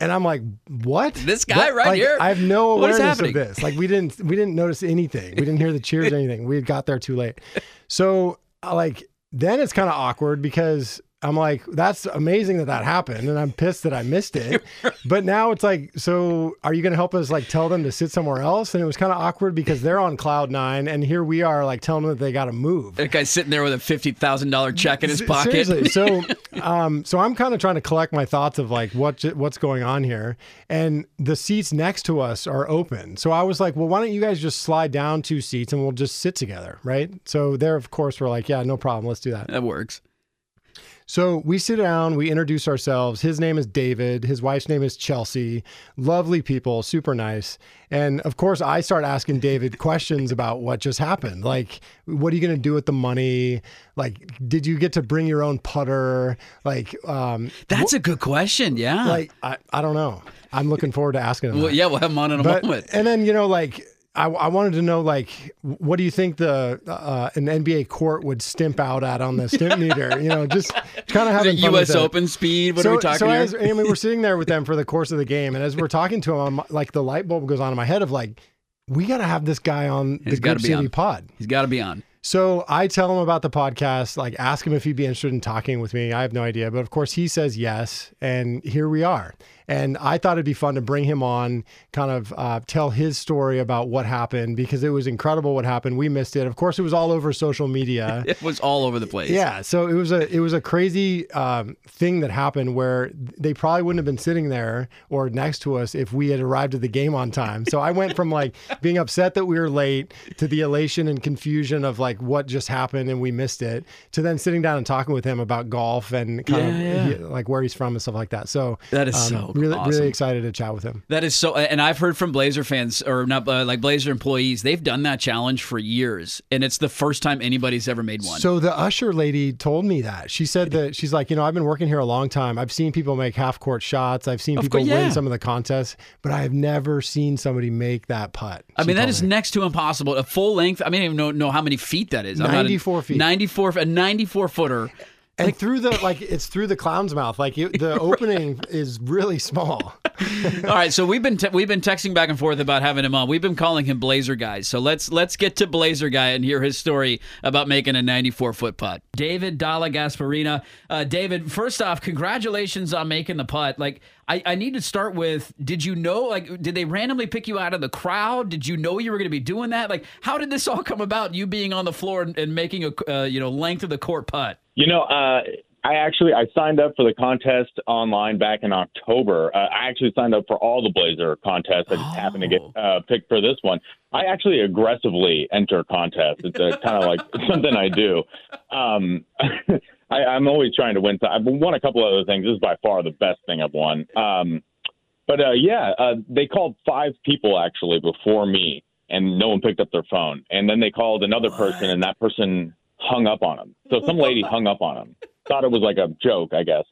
and I'm like, what? This guy What? right Like, here? I have no awareness of this. Like we didn't we didn't notice anything. We didn't hear the cheers or anything. We got there too late. So uh, like then it's kind of awkward because I'm like, that's amazing that that happened, and I'm pissed that I missed it. but now it's like, so are you going to help us like tell them to sit somewhere else? And it was kind of awkward because they're on cloud nine, and here we are like telling them that they got to move. That guy's sitting there with a fifty thousand dollar check in his pocket. Seriously. So, um, so I'm kind of trying to collect my thoughts of like what what's going on here, and the seats next to us are open. So I was like, well, why don't you guys just slide down two seats and we'll just sit together, right? So there, of course, we're like, yeah, no problem, let's do that. that works. So we sit down, we introduce ourselves. His name is David. His wife's name is Chelsea. Lovely people, super nice. And of course, I start asking David questions about what just happened. Like, what are you going to do with the money? Like, did you get to bring your own putter? Like, um, That's a good question. Yeah. like I, I don't know. I'm looking forward to asking him. well, yeah, we'll have him on in a But moment. and then you know like. I, I wanted to know like what do you think the uh, an NBA court would stimp out at on the stimp meter? You know, just kind of having it fun with U.S. Open speed? What so, are we talking so here? as, I mean, we're sitting there with them for the course of the game, and as we're talking to him, I'm, like the light bulb goes on in my head of like, we got to have this guy on the He's Good be City on. Pod. He's got to be on. So I tell him about the podcast, like ask him if he'd be interested in talking with me. I have no idea, but of course he says yes, and here we are. And I thought it'd be fun to bring him on, kind of uh, tell his story about what happened because it was incredible what happened. We missed it. Of course, it was all over social media. It was all over the place. Yeah, so it was a it was a crazy um, thing that happened where they probably wouldn't have been sitting there or next to us if we had arrived at the game on time. So I went from like being upset that we were late to the elation and confusion of like what just happened and we missed it to then sitting down and talking with him about golf and kind Yeah, of yeah. like where he's from and stuff like that. So That is um, so really awesome. really excited to chat with him. That is so, and I've heard from Blazer fans or not uh, like Blazer employees. They've done that challenge for years, and it's the first time anybody's ever made one. So the usher lady told me that. She said that she's like, you know, I've been working here a long time. I've seen people make half court shots. I've seen Of people course, yeah. win some of the contests, but I have never seen somebody make that putt. I mean, that is me. next to impossible. A full length. I mean, I don't even know, know how many feet that is. I'm a- 94 feet. 94, a 94 footer. And through the like, it's through the clown's mouth. Like it, the opening is really small. All right, so we've been te- we've been texting back and forth about having him on. We've been calling him Blazer Guy. So let's let's get to Blazer Guy and hear his story about making a 94 foot putt. David Dalla Gasparina. Uh, David, first off, congratulations on making the putt. Like, I, I need to start with: Did you know? Like, did they randomly pick you out of the crowd? Did you know you were going to be doing that? Like, how did this all come about? You being on the floor and, and making a uh, you know length of the court putt. You know, uh, I actually I signed up for the contest online back in October. Uh, I actually signed up for all the Blazer contests. I just happened to get uh, picked for this one. I actually aggressively enter contests. It's uh, kind of like something I do. Um, I, I'm always trying to win. I've won a couple other things. This is by far the best thing I've won. Um, but uh, yeah, uh, they called five people actually before me, and no one picked up their phone. And then they called another person, and that person hung up on him. So some lady hung up on him. Thought it was like a joke, I guess.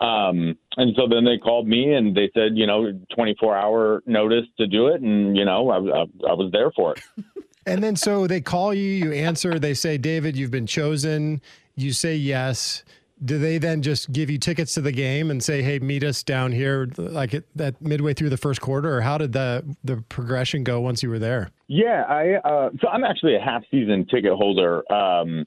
Um, and so then they called me and they said, you know, 24 hour notice to do it. And, you know, I, I, I was there for it. And then so they call you, you answer, they say, David, you've been chosen. You say yes. Do they then just give you tickets to the game and say, "Hey, meet us down here," like at, that midway through the first quarter, or how did the the progression go once you were there? Yeah, I uh, so I'm actually a half season ticket holder um,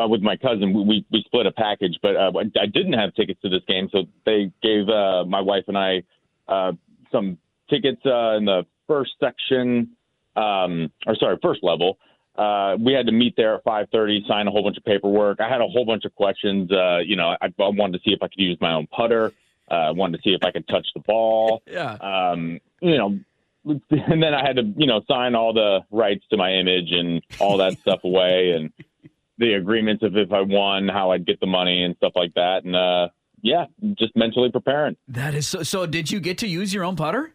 uh, with my cousin. We, we we split a package, but uh, I didn't have tickets to this game, so they gave uh, my wife and I uh, some tickets uh, in the first section, um, or sorry, first level. Uh, we had to meet there at 5:30, sign a whole bunch of paperwork. I had a whole bunch of questions. Uh, you know, I, I wanted to see if I could use my own putter. Uh, I wanted to see if I could touch the ball Yeah. um, you know, and then I had to, you know, sign all the rights to my image and all that stuff away and the agreements of if I won, how I'd get the money and stuff like that. And, uh, yeah, just mentally preparing. That is so. So, did you get to use your own putter?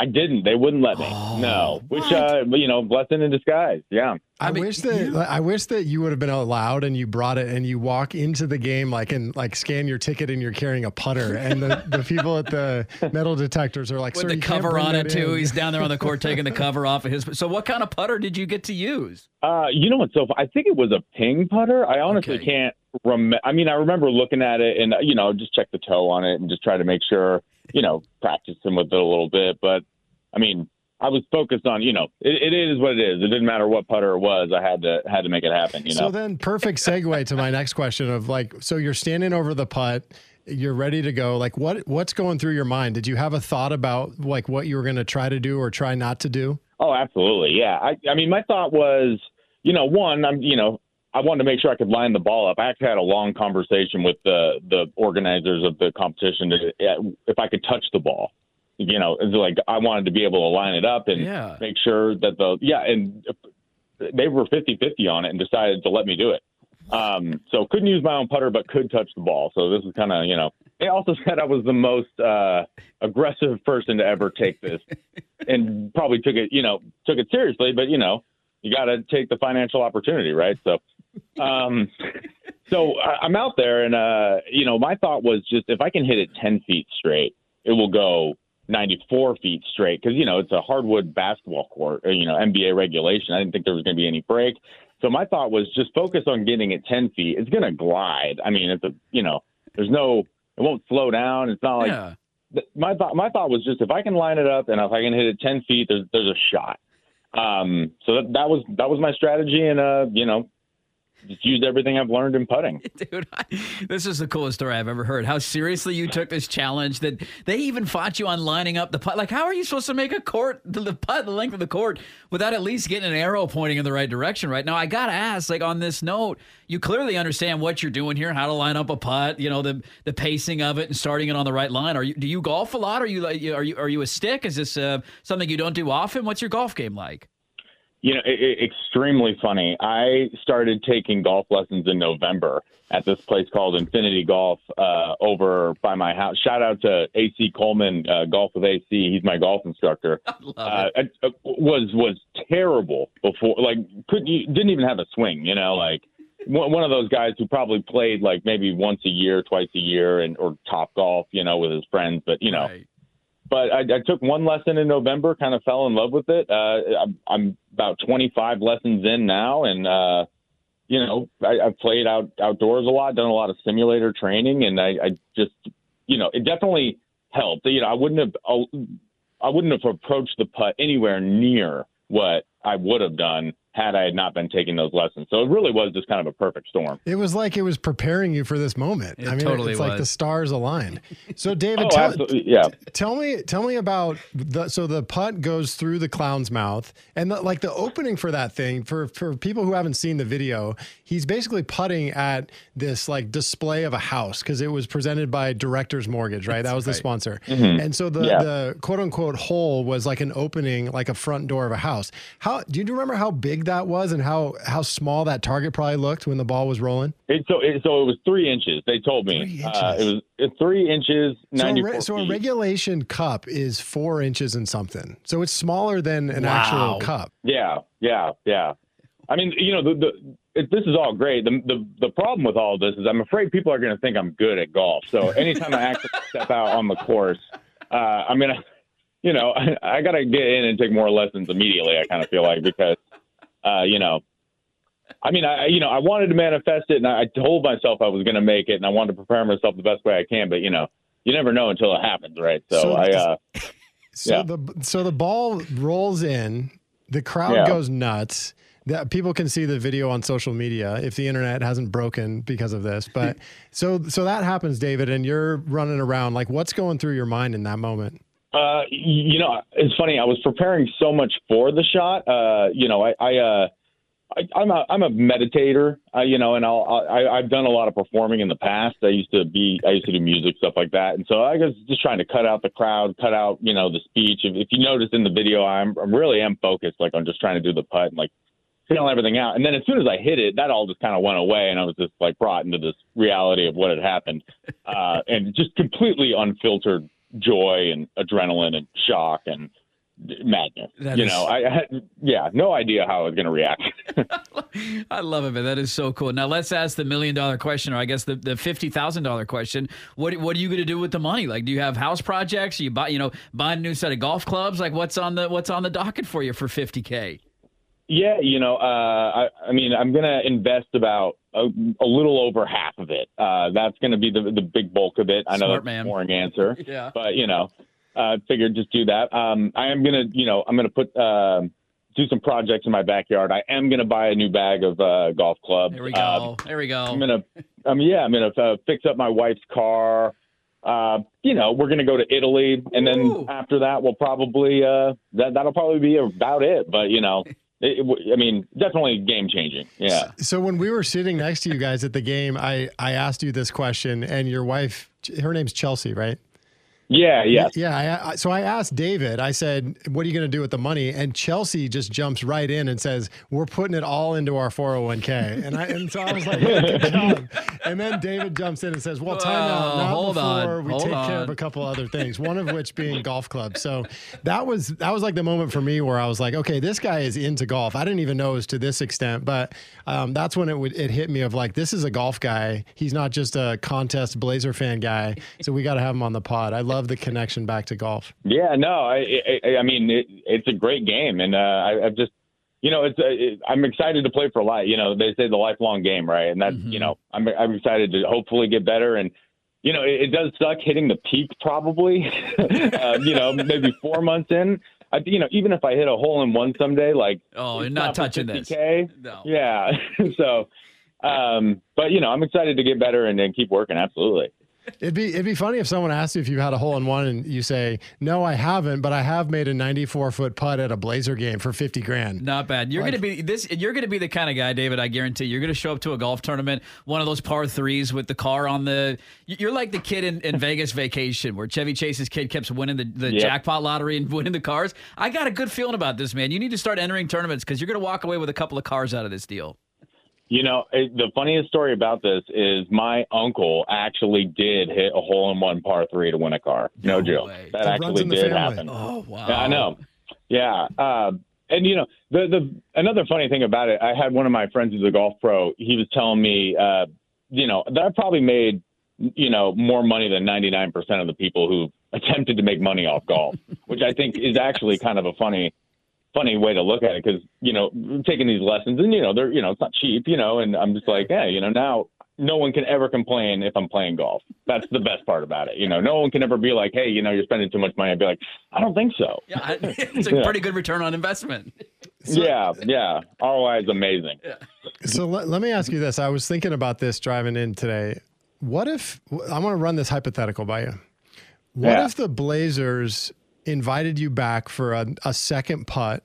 I didn't. They wouldn't let me. Oh, no, which uh, you know, blessing in disguise. Yeah. I, I mean, wish that I wish that you would have been allowed and you brought it and you walk into the game like and like scan your ticket and you're carrying a putter and the, the people at the metal detectors are like With Sir, the you can't cover bring on it too. in." He's down there on the court taking the cover off of his. So, what kind of putter did you get to use? Uh, you know what's so? I think it was a ping putter. I honestly Okay. can't remember. I mean, I remember looking at it and uh, you know just check the toe on it and just try to make sure you know practicing with it a little bit. But I mean, I was focused on you know it, it is what it is. It didn't matter what putter it was. I had to had to make it happen. You know. So then, perfect segue to my next question of like, so you're standing over the putt, you're ready to go. Like, what what's going through your mind? Did you have a thought about like what you were going to try to do or try not to do? Oh, absolutely. Yeah. I, I mean, my thought was, you know, one, I'm, you know, I wanted to make sure I could line the ball up. I actually had a long conversation with the the organizers of the competition to, if I could touch the ball. You know, it's like I wanted to be able to line it up and Yeah. make sure that the yeah, and they were 50-50 on it and decided to let me do it. Um, so couldn't use my own putter, but could touch the ball. So this is kind of, you know, they also said I was the most uh, aggressive person to ever take this, and probably took it, you know, took it seriously. But you know, you got to take the financial opportunity, right? So, um, so I, I'm out there, and uh, you know, my thought was just if I can hit it 10 feet straight, it will go 94 feet straight because you know it's a hardwood basketball court, or, you know, NBA regulation. I didn't think there was going to be any break. So my thought was just focus on getting it 10 feet. It's going to glide. I mean, it's a, you know, there's no, it won't slow down. It's not like yeah. th- my thought my thought was just if I can line it up and if I can hit it ten feet, there's there's a shot. Um, so that, that was that was my strategy, and uh, you know, just used everything I've learned in putting. Dude, I, this is the coolest story I've ever heard. How seriously you took this challenge that they even fought you on lining up the putt. Like, how are you supposed to make a court, the, putt, the length of the court, without at least getting an arrow pointing in the right direction? Right now, I gotta ask, like on this note, you clearly understand what you're doing here, how to line up a putt, you know, the the pacing of it and starting it on the right line. Are you do you golf a lot? Are you are you are you a stick? Is this uh, something you don't do often? What's your golf game like? You know, it, it, extremely funny. I started taking golf lessons in November at this place called Infinity Golf uh, over by my house. Shout out to AC Coleman, uh, Golf with AC. He's my golf instructor. Love uh, it. it- was was terrible before. Like, couldn't you didn't even have a swing. You know, like one one of those guys who probably played like maybe once a year, twice a year, and or top golf. You know, with his friends. But you know, Right. But I, I took one lesson in November, kind of fell in love with it. Uh, I'm, I'm about 25 lessons in now, and uh, you know, I, I've played out outdoors a lot, done a lot of simulator training, and I, I just, you know, it definitely helped. You know, I wouldn't have, I wouldn't have approached the putt anywhere near what I would have done had I had not been taking those lessons. So it really was just kind of a perfect storm. It was like it was preparing you for this moment. It I mean, totally it's like the stars aligned. So, David, Oh, tell, absolutely, yeah. tell me, tell me about the. So the putt goes through the clown's mouth, and the, like the opening for that thing for for people who haven't seen the video, he's basically putting at this like display of a house because it was presented by Directors Mortgage, right? that was the sponsor, Mm-hmm. and so the Yeah. the quote unquote hole was like an opening, like a front door of a house. How do you remember how big that was and how how small that target probably looked when the ball was rolling? It, so, it, so it was three inches. They told me Uh, it was three inches, So a, re- so a regulation cup is four inches and something. So it's smaller than an Wow. actual cup. Yeah, yeah, yeah. I mean, you know, the, the it, this is all great. The, the the problem with all of this is I'm afraid people are going to think I'm good at golf. So anytime I actually step out on the course, uh, I'm gonna, you know, I, I got to get in and take more lessons immediately. I kind of feel like because, uh, you know, I mean, I you know, I wanted to manifest it, and I told myself I was going to make it, and I wanted to prepare myself the best way I can. But you know, you never know until it happens, right? So, So I. Uh, So Yeah. the so the ball rolls in, the crowd Yeah. goes nuts. That people can see the video on social media if the internet hasn't broken because of this. But so so that happens, David, and you're running around. Like, what's going through your mind in that moment? Uh, you know, it's funny. I was preparing so much for the shot. Uh, you know, I, I, uh, I I'm a I'm a meditator. Uh, you know, and I'll I, I've done a lot of performing in the past. I used to be I used to do music stuff like that, and so I was just trying to cut out the crowd, cut out you know the speech. If, if you notice in the video, I'm I'm really am focused. Like I'm just trying to do the putt and like feeling everything out. And then as soon as I hit it, that all just kind of went away, and I was just like brought into this reality of what had happened, uh, and just completely unfiltered joy and adrenaline and shock and madness. That you is- know, I, I had, yeah, no idea how I was going to react. I love it, man. That is so cool. Now let's ask the million dollar question, or I guess the, the fifty thousand dollar question. What what are you going to do with the money? Like, do you have house projects? Are you buy you know buying a new set of golf clubs? Like, what's on the what's on the docket for you for fifty k? Yeah, you know, uh, I, I mean, I'm going to invest about a, a little over half of it. Uh, that's going to be the the big bulk of it. I know Smart that's man. a boring answer. Yeah. but you know, uh, figured just do that. Um, I am gonna, you know, I'm gonna put um do some projects in my backyard. I am gonna buy a new bag of uh, golf clubs. There we go. Um, there we go. I'm gonna, um, yeah, I'm gonna uh, fix up my wife's car. Uh, you know, we're gonna go to Italy, and then Ooh. after that, we'll probably uh, that that'll probably be about it. But you know, it, I mean, definitely game changing. Yeah. So when we were sitting next to you guys at the game, I I asked you this question, and your wife, her name's Chelsea, right? Yeah, yes. Yeah. I, I, so I asked David. I said, "What are you going to do with the money?" And Chelsea just jumps right in and says, "We're putting it all into our 401k." And I and so I was like, "Good job." And then David jumps in and says, "Well, time out. Whoa, Not hold before on, we hold take care of a couple other things. One of which being golf clubs." So that was that was like the moment for me where I was like, "Okay, this guy is into golf." I didn't even know it was to this extent, but um, that's when it would it hit me of like, this is a golf guy. He's not just a contest Blazer fan guy. So we got to have him on the pod. I love the connection back to golf. Yeah, no, I, I, I mean, it, it's a great game, and uh, I, I've just, you know, it's, uh, it, I'm excited to play for a life. You know, they say the lifelong game, right? And that's, you know, I'm, I'm excited to hopefully get better, and you know, it, it does suck hitting the peak, probably. uh, you know, maybe four months in. I, you know, even if I hit a hole in one someday, like, Oh, you're not touching this. 50K. No. Yeah, so. Um, but you know, I'm excited to get better and, and keep working. Absolutely. It'd be it'd be funny if someone asked you if you had a hole in one and you say, "No, I haven't, but I have made a 94 foot putt at a Blazer game for 50 grand." Not bad. You're gonna be this. You're gonna be the kind of guy, David. I guarantee. You're gonna show up to a golf tournament, one of those par threes with the car on the. You're like the kid in, in Vegas Vacation, where Chevy Chase's kid keeps winning the, the Yep. jackpot lottery and winning the cars. I got a good feeling about this, man. You need to start entering tournaments because you're gonna walk away with a couple of cars out of this deal. You know, it, the funniest story about this is my uncle actually did hit a hole in one par three to win a car. No, No joke. way. That actually did family. happen. Oh wow! Yeah, I know. Yeah. Uh, and you know, the the another funny thing about it, I had one of my friends who's a golf pro. He was telling me, uh, you know, that I probably made, you know, more money than ninety nine percent of the people who attempted to make money off golf, which I think is actually kind of a funny, funny way to look at it because you know, taking these lessons and you know, they're you know, it's not cheap, you know, and I'm just like, hey, you know, now. No one can ever complain if I'm playing golf. That's the best part about it. You know, no one can ever be like, "Hey, you know, you're spending too much money." I'd be like, "I don't think so." Yeah, I- it's a Yeah. pretty good return on investment. yeah, yeah. ROI is amazing. So let, let me ask you this. I was thinking about this driving in today. What if I want to run this hypothetical by you? What Yeah. if the Blazers invited you back for a, a second putt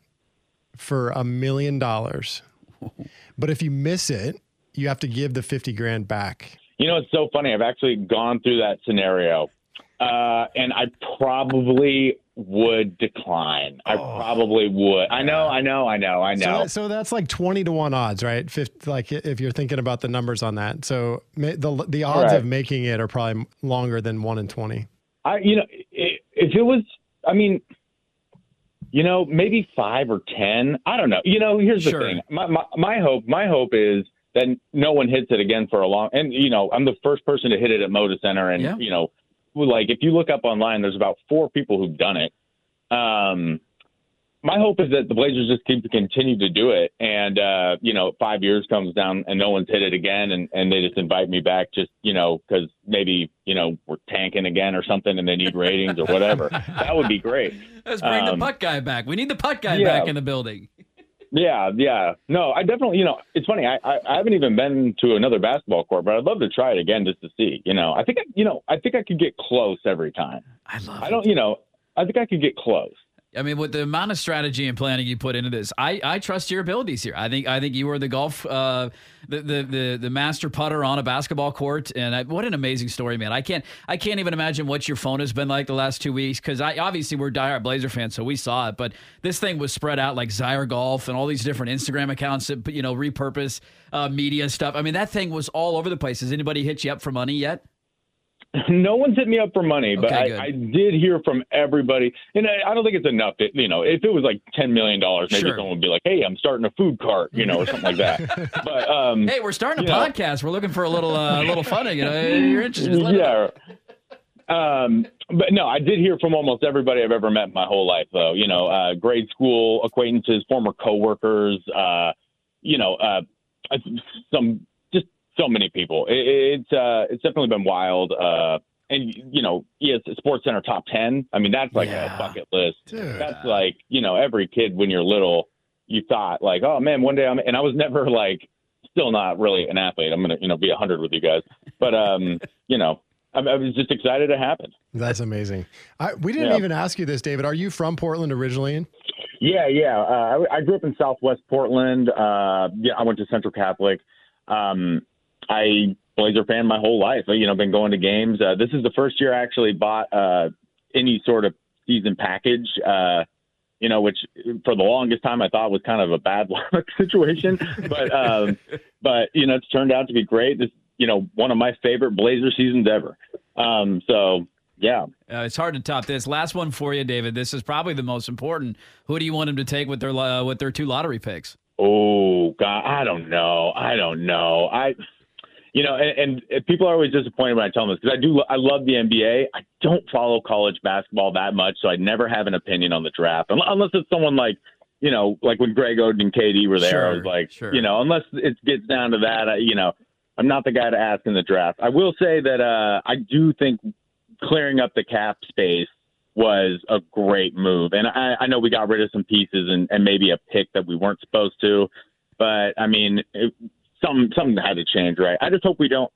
for a million dollars? But if you miss it, you have to give the 50 grand back. You know, it's so funny. I've actually gone through that scenario, uh, and I probably would decline. I probably would. I know, I know, I know, I So, know. that- so that's like 20 to 1 odds, right? Like if you're thinking about the numbers on that. So the the odds Right. of making it are probably longer than 1 in 20. I, you know, if it was, I mean, you know, maybe five or ten. I don't know. You know, here's the Sure. thing. My, my my hope, my hope is that no one hits it again for a long. And you know, I'm the first person to hit it at Moda Center, and Yeah. you know, like if you look up online, there's about four people who've done it. Um, my hope is that the Blazers just keep continue to do it, and uh, you know, five years comes down and no one's hit it again, and and they just invite me back, just you know, because maybe you know we're tanking again or something, and they need ratings or whatever. that would be great. Let's bring the Um, putt guy back. We need the putt guy yeah. back in the building. Yeah, yeah. No, I definitely, you know, it's funny. I, I, I haven't even been to another basketball court, but I'd love to try it again just to see. You know, I think, I, you know, I think I could get close every time. I love I don't, you know, I think I could get close. I mean, with the amount of strategy and planning you put into this, I, I trust your abilities here. I think I think you are the golf, uh, the, the the the master putter on a basketball court, and I, what an amazing story, man! I can't I can't even imagine what your phone has been like the last two weeks because I obviously we're diehard Blazer fans, so we saw it, but this thing was spread out like Zyre Golf and all these different Instagram accounts that you know repurpose uh, media stuff. I mean, that thing was all over the place. Has anybody hit you up for money yet? No one's hit me up for money, but Okay, good. I, I did hear from everybody, and I, I don't think it's enough. To, you know, if it was like ten million dollars, maybe Sure. someone would be like, "Hey, I'm starting a food cart," you know, or something like that. But um, Hey, we're starting a You know. podcast. We're looking for a little uh, little funding. You know, you're interested? just let us know. yeah. Um, but no, I did hear from almost everybody I've ever met in my whole life, though. You know, uh, grade school acquaintances, former coworkers, uh, you know, uh, some just so many people. It, it's uh, it's definitely been wild. Uh, and you know, yes, Sports Center top ten. I mean, that's like Yeah. a bucket list. Dude. That's like you know, every kid when you're little, you thought like, oh man, one day I'm. And I was never like, still not really an athlete. I'm gonna you know be a hundred with you guys, but um, you know. I, I was just excited it happened. That's amazing. I, we didn't Yeah. even ask you this, David. Are you from Portland originally? Yeah, yeah. Uh, I, I grew up in Southwest Portland. Uh, yeah, I went to Central Catholic. Um, I Blazer fan my whole life. You know, been going to games. Uh, this is the first year I actually bought uh, any sort of season package. Uh, you know, which for the longest time I thought was kind of a bad luck situation, but um, but you know, it's turned out to be great. This, you know, one of my favorite Blazer seasons ever. Um, so yeah. Uh, it's hard to top this. Last one for you, David. This is probably the most important. Who do you want him to take with their uh, with their two lottery picks? Oh God, I don't know. I don't know. I, you know, and, and people are always disappointed when I tell them this because I do. I love the NBA. I don't follow college basketball that much, so I never have an opinion on the draft unless it's someone like, you know, like when Greg Oden and KD were there. I was like, sure. you know, unless it gets down to that, I, you know, I'm not the guy to ask in the draft. I will say that uh, I do think clearing up the cap space was a great move. And I, I know we got rid of some pieces and, and maybe a pick that we weren't supposed to, but I mean, it, some something had to change, right? I just hope we don't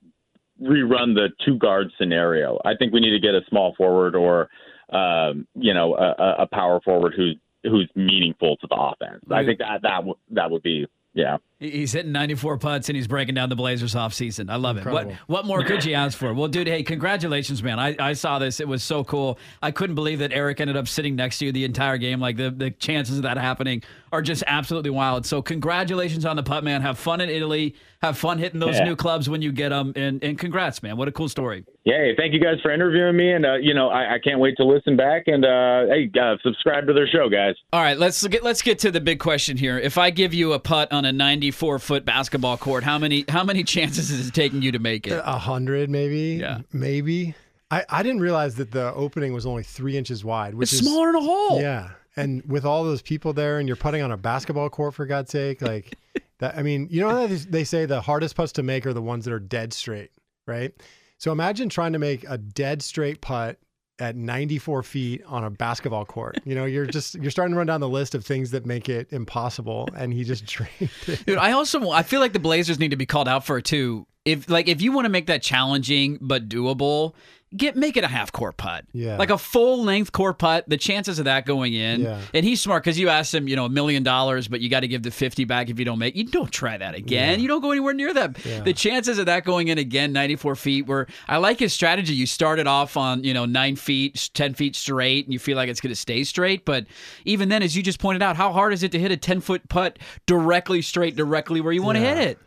rerun the two guard scenario. I think we need to get a small forward or, um, you know, a, a- power forward who's who's meaningful to the offense. I think that that w- that would be yeah. He- He's hitting 94 putts and he's breaking down the Blazers off season. I love it. What what more could you ask for? Well, dude, hey, congratulations, man. I, I saw this. It was so cool. I couldn't believe that Erik ended up sitting next to you the entire game. Like the, the chances of that happening are just absolutely wild. So congratulations on the putt, man. Have fun in Italy. Have fun hitting those Yeah. new clubs when you get them. And, and congrats, man. What a cool story. Yay! Thank you guys for interviewing me, and uh, you know I, I can't wait to listen back and uh, hey, uh, subscribe to their show, guys. All right, let's get let's get to the big question here. If I give you a putt on a 94 foot basketball court, how many how many chances is it taking you to make it? A hundred, maybe. Yeah. Maybe. I, I didn't realize that the opening was only three inches wide, which It's is smaller than a hole. Yeah. And with all those people there and you're putting on a basketball court for God's sake, like that I mean, you know they say the hardest putts to make are the ones that are dead straight, right? So imagine trying to make a dead straight putt at 94 feet on a basketball court. You know, you're just you're starting to run down the list of things that make it impossible and he just drained it. Dude, I also I feel like the Blazers need to be called out for it too. If like if you want to make that challenging but doable, get make it a half court putt. Yeah. Like a full length court putt, the chances of that going in. Yeah. And he's smart because you asked him, you know, a million dollars, but you got to give the 50 back if you don't make. You don't try that again. You don't go anywhere near that. The chances of that going in again, 94 feet, where I like his strategy. You started off on, you know, nine feet, 10 feet straight, and you feel like it's going to stay straight. But even then, as you just pointed out, how hard is it to hit a 10 foot putt directly straight, directly where you want to Yeah. hit it?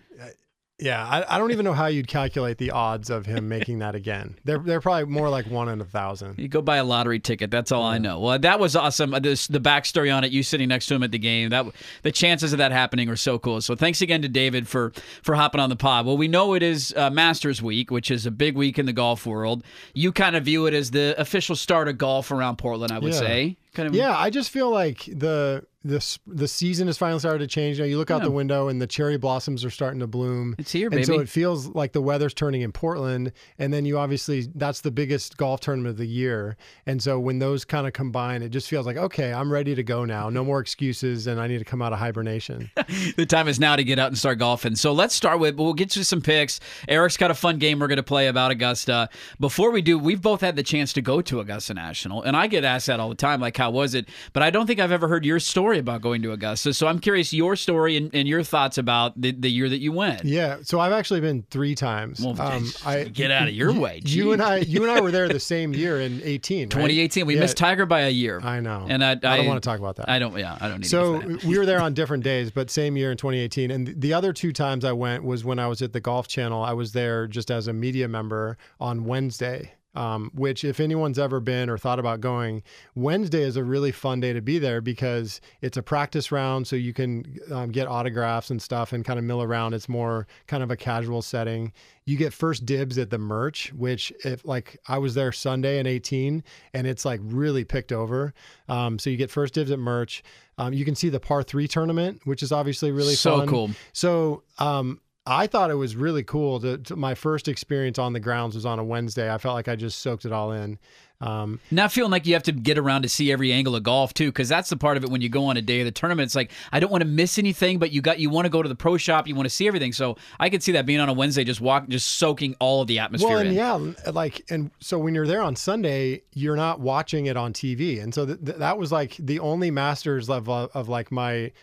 Yeah, I, I don't even know how you'd calculate the odds of him making that again. They're they're probably more like one in a thousand. You go buy a lottery ticket. That's all I know. Well, that was awesome. Uh, This the backstory on it. You sitting next to him at the game. That the chances of that happening are so cool. So thanks again to David for for hopping on the pod. Well, we know it is uh, Masters Week, which is a big week in the golf world. You kind of view it as the official start of golf around Portland. I would Yeah. say. Kind of. Yeah, I just feel like the the the season has finally started to change. You know, you look out Yeah. the window and the cherry blossoms are starting to bloom. It's here, and so it feels like the weather's turning in Portland. And then you obviously that's the biggest golf tournament of the year. And so when those kind of combine, it just feels like okay, I'm ready to go now. No more excuses, and I need to come out of hibernation. the time is now to get out and start golfing. So let's start with, we'll get to some picks. Erik's got a fun game we're going to play about Augusta. Before we do, we've both had the chance to go to Augusta National, and I get asked that all the time, like, how was it? But I don't think I've ever heard your story about going to Augusta. So I'm curious your story and, and your thoughts about the, the year that you went. Yeah, so I've actually been three times. Well, Um, I get out of your way. You and I, you and I were there the same year in 18, right? 2018, we Yeah, missed Tiger by a year. I know. And I, I, I don't want to talk about that. I don't, yeah, I don't need So to. get to that. we were there on different days, but same year in 2018. And the other two times I went was when I was at the Golf Channel. I was there just as a media member on Wednesday. Um, which, if anyone's ever been or thought about going, Wednesday is a really fun day to be there because it's a practice round. So you can um, get autographs and stuff and kind of mill around. It's more kind of a casual setting. You get first dibs at the merch, which, if like I was there Sunday in 18 and it's like really picked over. Um, so you get first dibs at merch. Um, you can see the par three tournament, which is obviously really So fun. cool. So um, I thought it was really cool. To, to- my first experience on the grounds was on a Wednesday. I felt like I just soaked it all in. Um, Not feeling like you have to get around to see every angle of golf too, because that's the part of it when you go on a day of the tournament. It's like I don't want to miss anything, but you got you want to go to the pro shop, you want to see everything. So I could see that being on a Wednesday, just walk, just soaking all of the atmosphere well, and in. yeah, like, and so when you're there on Sunday, you're not watching it on TV, and so th- th- that was like the only Masters level of like my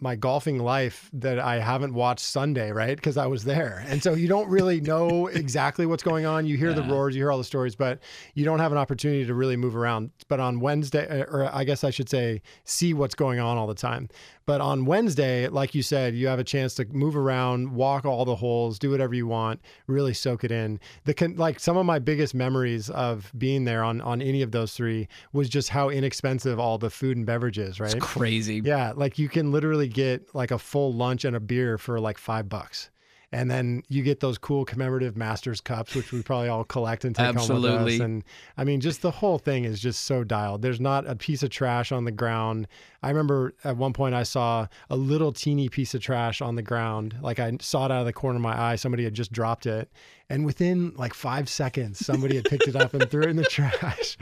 my golfing life that I haven't watched Sunday, right? Because I was there, and so you don't really know exactly what's going on. You hear the roars, you hear all the stories, but you don't have an opportunity to really move around. But on Wednesday, or I guess I should say, see what's going on all the time. But on Wednesday, like you said, you have a chance to move around, walk all the holes, do whatever you want, really soak it in. The con- like some of my biggest memories of being there on on any of those three was just how inexpensive all the food and beverages, right? It's crazy. Yeah, like you can literally get like a full lunch and a beer for like five bucks. And then you get those cool commemorative Masters cups, which we probably all collect and take home with Absolutely. us. And I mean, just the whole thing is just so dialed. There's not a piece of trash on the ground. I remember at one point I saw a little teeny piece of trash on the ground. Like I saw it out of the corner of my eye. Somebody had just dropped it. And within like five seconds, somebody had picked it up and threw it in the trash.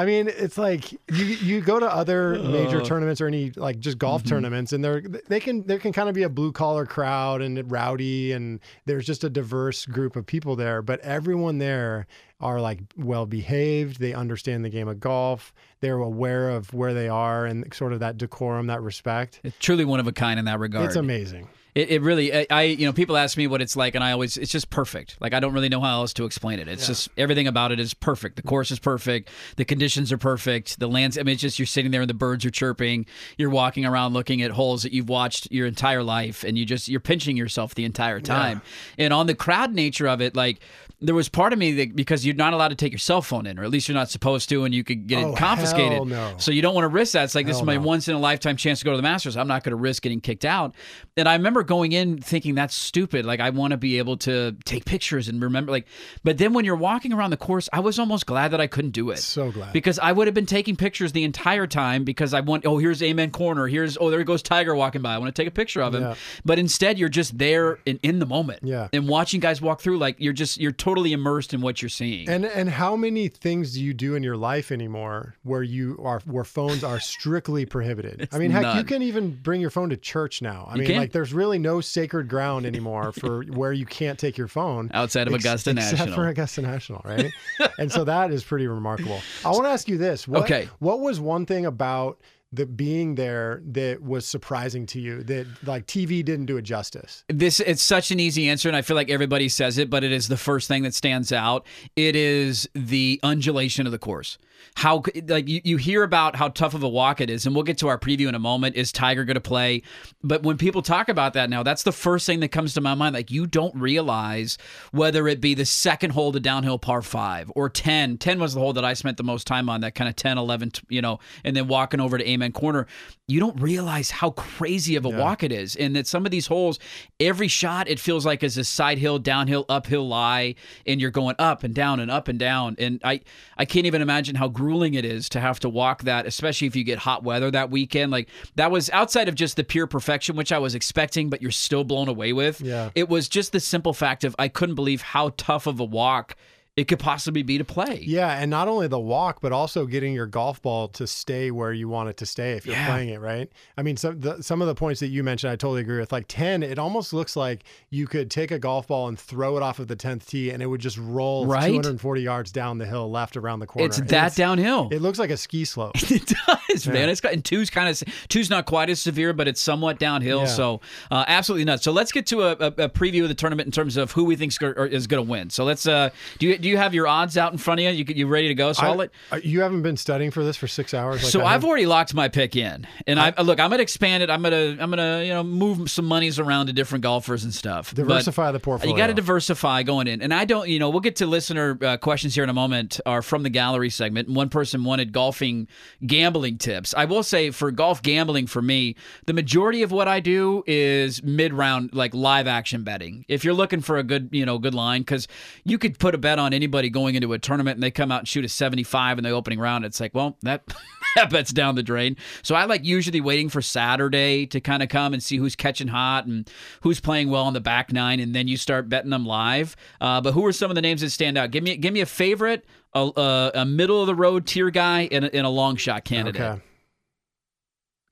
I mean, it's like you you go to other major tournaments or any like just golf mm-hmm. tournaments, and they're they can there can kind of be a blue collar crowd and rowdy, and there's just a diverse group of people there. But everyone there are like well behaved. They understand the game of golf. They're aware of where they are and sort of that decorum, that respect. It's truly one of a kind in that regard. It's amazing. It, it really, I, I, you know, people ask me what it's like, and I always, it's just perfect. Like I don't really know how else to explain it. It's just everything about it is perfect. The course is perfect. The conditions are perfect. The lands, I mean, it's just you're sitting there and the birds are chirping. You're walking around looking at holes that you've watched your entire life, and you just you're pinching yourself the entire time. And on the crowd nature of it, like there was part of me that because you're not allowed to take your cell phone in, or at least you're not supposed to, and you could get Oh, it confiscated. hell no. So you don't want to risk that. It's like this is my no. once in a lifetime chance to go to the Masters. I'm not going to risk getting kicked out. And I remember going in thinking that's stupid. Like I want to be able to take pictures and remember. Like, but then when you're walking around the course, I was almost glad that I couldn't do it. So glad. because I would have been taking pictures the entire time because I want. Oh, here's Amen Corner. Here's oh there goes Tiger walking by. I want to take a picture of him. Yeah. But instead, you're just there in, in the moment. Yeah. And watching guys walk through, like you're just you're totally immersed in what you're seeing. And and how many things do you do in your life anymore where you are where phones are strictly prohibited? I mean, heck, you none. can even bring your phone to church now. I mean, can. like there's really no sacred ground anymore for where you can't take your phone Outside of ex- Augusta except National. Except for Augusta National, right? and so that is pretty remarkable. I want to ask you this: what, Okay. what was one thing about the being there that was surprising to you that like TV didn't do it justice? this it's such an easy answer and i feel like everybody says it but it is the first thing that stands out it is the undulation of the course how like you, you hear about how tough of a walk it is and we'll get to our preview in a moment is tiger going to play? But when people talk about that now that's the first thing that comes to my mind like you don't realize whether it be the second hole to downhill par 5 or 10 10 was the hole that i spent the most time on that kind of 10 11 you know and then walking over to amen corner. You don't realize how crazy of a walk it is and that some of these holes every shot it feels like is a side hill downhill uphill lie and you're going up and down and up and down. And i i can't even imagine how grueling it is to have to walk that especially if you get hot weather that weekend like that was outside of just the pure perfection which i was expecting but you're still blown away with Yeah. it was just the simple fact of i couldn't believe how tough of a walk it could possibly be to play Yeah, and not only the walk, but also getting your golf ball to stay where you want it to stay if you're Yeah. playing it right. I mean, some the, some of the points that you mentioned, I totally agree with. Like ten, it almost looks like you could take a golf ball and throw it off of the tenth tee, and it would just roll Right? 240 yards down the hill, left around the corner. it's that downhill It looks like a ski slope. It does, man. It's got and two's kind of two's not quite as severe, but it's somewhat downhill. Yeah. So uh, absolutely nuts. So let's get to a, a, a preview of the tournament in terms of who we think is going to win. So let's uh, do you do you have your odds out in front of you? You you ready to go? So I. Uh, you haven't been studying for this for six hours. Like so I've already locked my pick in, and I, I, look. I'm gonna expand it. I'm gonna I'm gonna you know move some monies around to different golfers and stuff. Diversify but the portfolio. You got to diversify going in, and I don't. You know, we'll get to listener uh, questions here in a moment. Are from the gallery segment. One person wanted golfing gambling tips. I will say for golf gambling for me, the majority of what I do is mid round like live action betting. If you're looking for a good you know good line, because you could put a bet on anybody going into a tournament and they come out and shoot a 75 in the opening round. It's like, well, that that bet's down the drain. So I like usually waiting for Saturday to kind of come and see who's catching hot and who's playing well on the back nine, and then you start betting them live. Uh, but who are some of the names that stand out? Give me give me a favorite, a, a, middle of the road tier guy, and a, a long shot candidate. Okay.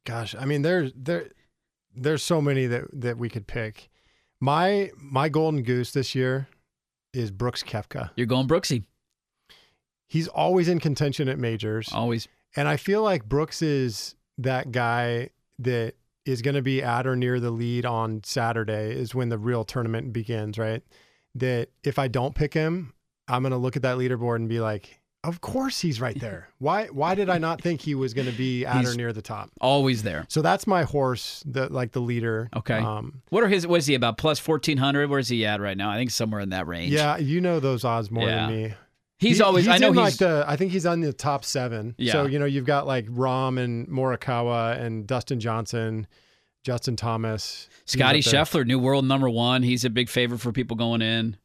Gosh, I mean, there's there there's so many that that we could pick. My my golden goose this year is Brooks Koepka. You're going Brooksy. He's always in contention at majors. Always. And I feel like Brooks is that guy that is going to be at or near the lead on Saturday is when the real tournament begins, right? That if I don't pick him, I'm going to look at that leaderboard and be like, of course he's right there. Why why did I not think he was going to be at he's or near the top? Always there. So that's my horse, the like the leader. Okay. Um, what are his? What is he about? Plus fourteen hundred. Where's he at right now? I think somewhere in that range. Yeah, you know those odds more yeah. than me. He's he, always. He's I know he's like the. I think he's on the top seven. Yeah. So you know you've got like Rahm and Morikawa and Dustin Johnson, Justin Thomas, Scotty Scheffler, new world number one. He's a big favorite for people going in.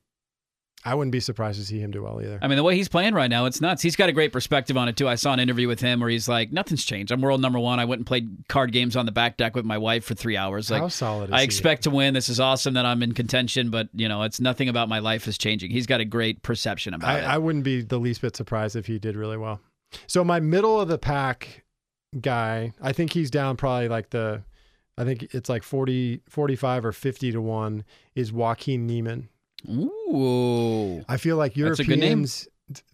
I wouldn't be surprised to see him do well either. I mean, the way he's playing right now, it's nuts. He's got a great perspective on it too. I saw an interview with him where he's like, "Nothing's changed. I'm world number one. I went and played card games on the back deck with my wife for three hours. Like, How solid I he? expect to win. This is awesome that I'm in contention, but you know, it's nothing about my life is changing. He's got a great perception about I, it. I wouldn't be the least bit surprised if he did really well. So my middle of the pack guy, I think he's down probably like the, I think it's like 40, 45 or 50 to one is Joaquin Niemann. Ooh. I feel like Europeans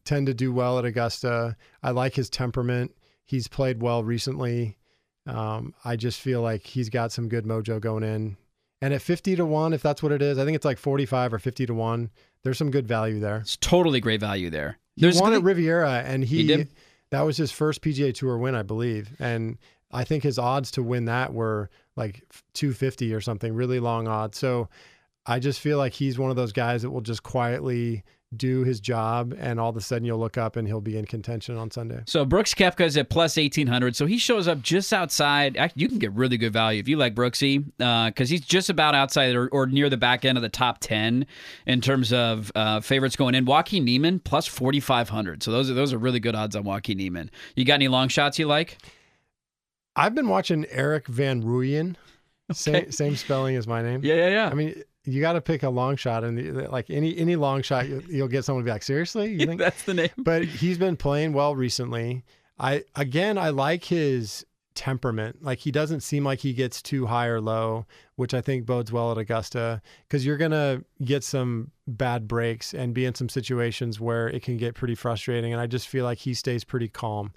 tend to do well at Augusta. I like his temperament. He's played well recently. Um, I just feel like he's got some good mojo going in. And at 50 to 1, if that's what it is, I think it's like 45 or 50 to 1. There's some good value there. It's totally great value there. He There's won at Riviera, and he, he that was his first PGA Tour win, I believe. And I think his odds to win that were like 250 or something, really long odds. So I just feel like he's one of those guys that will just quietly do his job, and all of a sudden you'll look up and he'll be in contention on Sunday. So Brooks Koepka is at plus eighteen hundred. So he shows up just outside. You can get really good value if you like Brooksy, because uh, he's just about outside or, or, near the back end of the top ten in terms of uh, favorites going in. Joaquin Niemann plus forty five hundred. So those are those are really good odds on Joaquin Niemann. You got any long shots you like? I've been watching Erik van Rooyen. Okay. Same, same spelling as my name. Yeah, yeah, yeah. I mean, you got to pick a long shot, and like any any long shot, you, will get someone to be like, seriously, you think that's the name? But he's been playing well recently. I again, I like his temperament. Like he doesn't seem like he gets too high or low, which I think bodes well at Augusta because you're gonna get some bad breaks and be in some situations where it can get pretty frustrating. And I just feel like he stays pretty calm,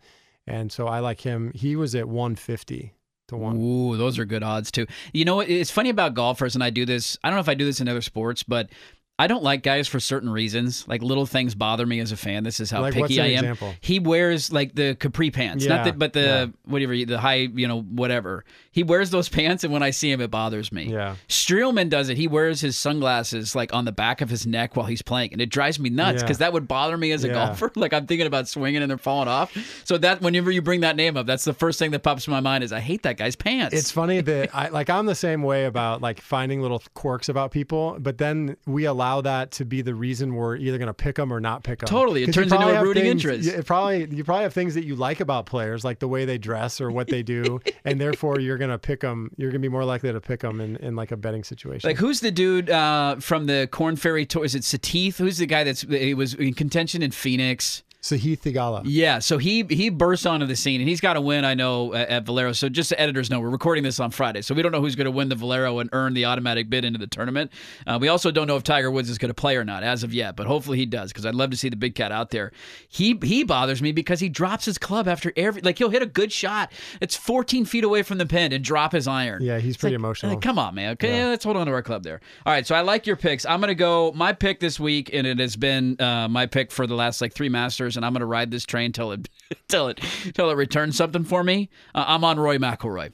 and so I like him. He was at 150 to one. Ooh, those are good odds too. You know, it's funny about golfers, and I do this. I don't know if I do this in other sports, but I don't like guys for certain reasons. Like little things bother me as a fan. This is how like, picky I am. Example? He wears like the capri pants, yeah, not the, but the yeah. whatever the high, you know, whatever. He wears those pants, and when I see him, it bothers me. Yeah. Streelman does it. He wears his sunglasses like on the back of his neck while he's playing, and it drives me nuts because yeah. that would bother me as a golfer. Like I'm thinking about swinging and they're falling off. So that whenever you bring that name up, that's the first thing that pops in my mind is I hate that guy's pants. It's funny that I like I'm the same way about like finding little quirks about people, but then we allow that to be the reason we're either going to pick them or not pick them. Totally, it turns into a rooting things, interest. It probably you probably have things that you like about players, like the way they dress or what they do, and therefore you're to pick them. You're to be more likely to pick them in, in like a betting situation. Like who's the dude uh, from the Corn Ferry Tour? Is it Satif? Who's the guy that's he was in contention in Phoenix? Sahith Theegala. Yeah, so he he burst onto the scene and he's got to win. I know at, at, Valero. So just the editors know, we're recording this on Friday, so we don't know who's going to win the Valero and earn the automatic bid into the tournament. Uh, we also don't know if Tiger Woods is going to play or not as of yet, but hopefully he does because I'd love to see the big cat out there. He he bothers me because he drops his club after every like he'll hit a good shot. It's 14 feet away from the pin and drop his iron. Yeah, he's pretty like, emotional. Like, come on, man. Okay, yeah. let's hold on to our club there. All right, so I like your picks. I'm going to go my pick this week, and it has been uh, my pick for the last like three Masters, and I'm going to ride this train till it till it till it returns something for me. Uh, I'm on Rory McIlroy.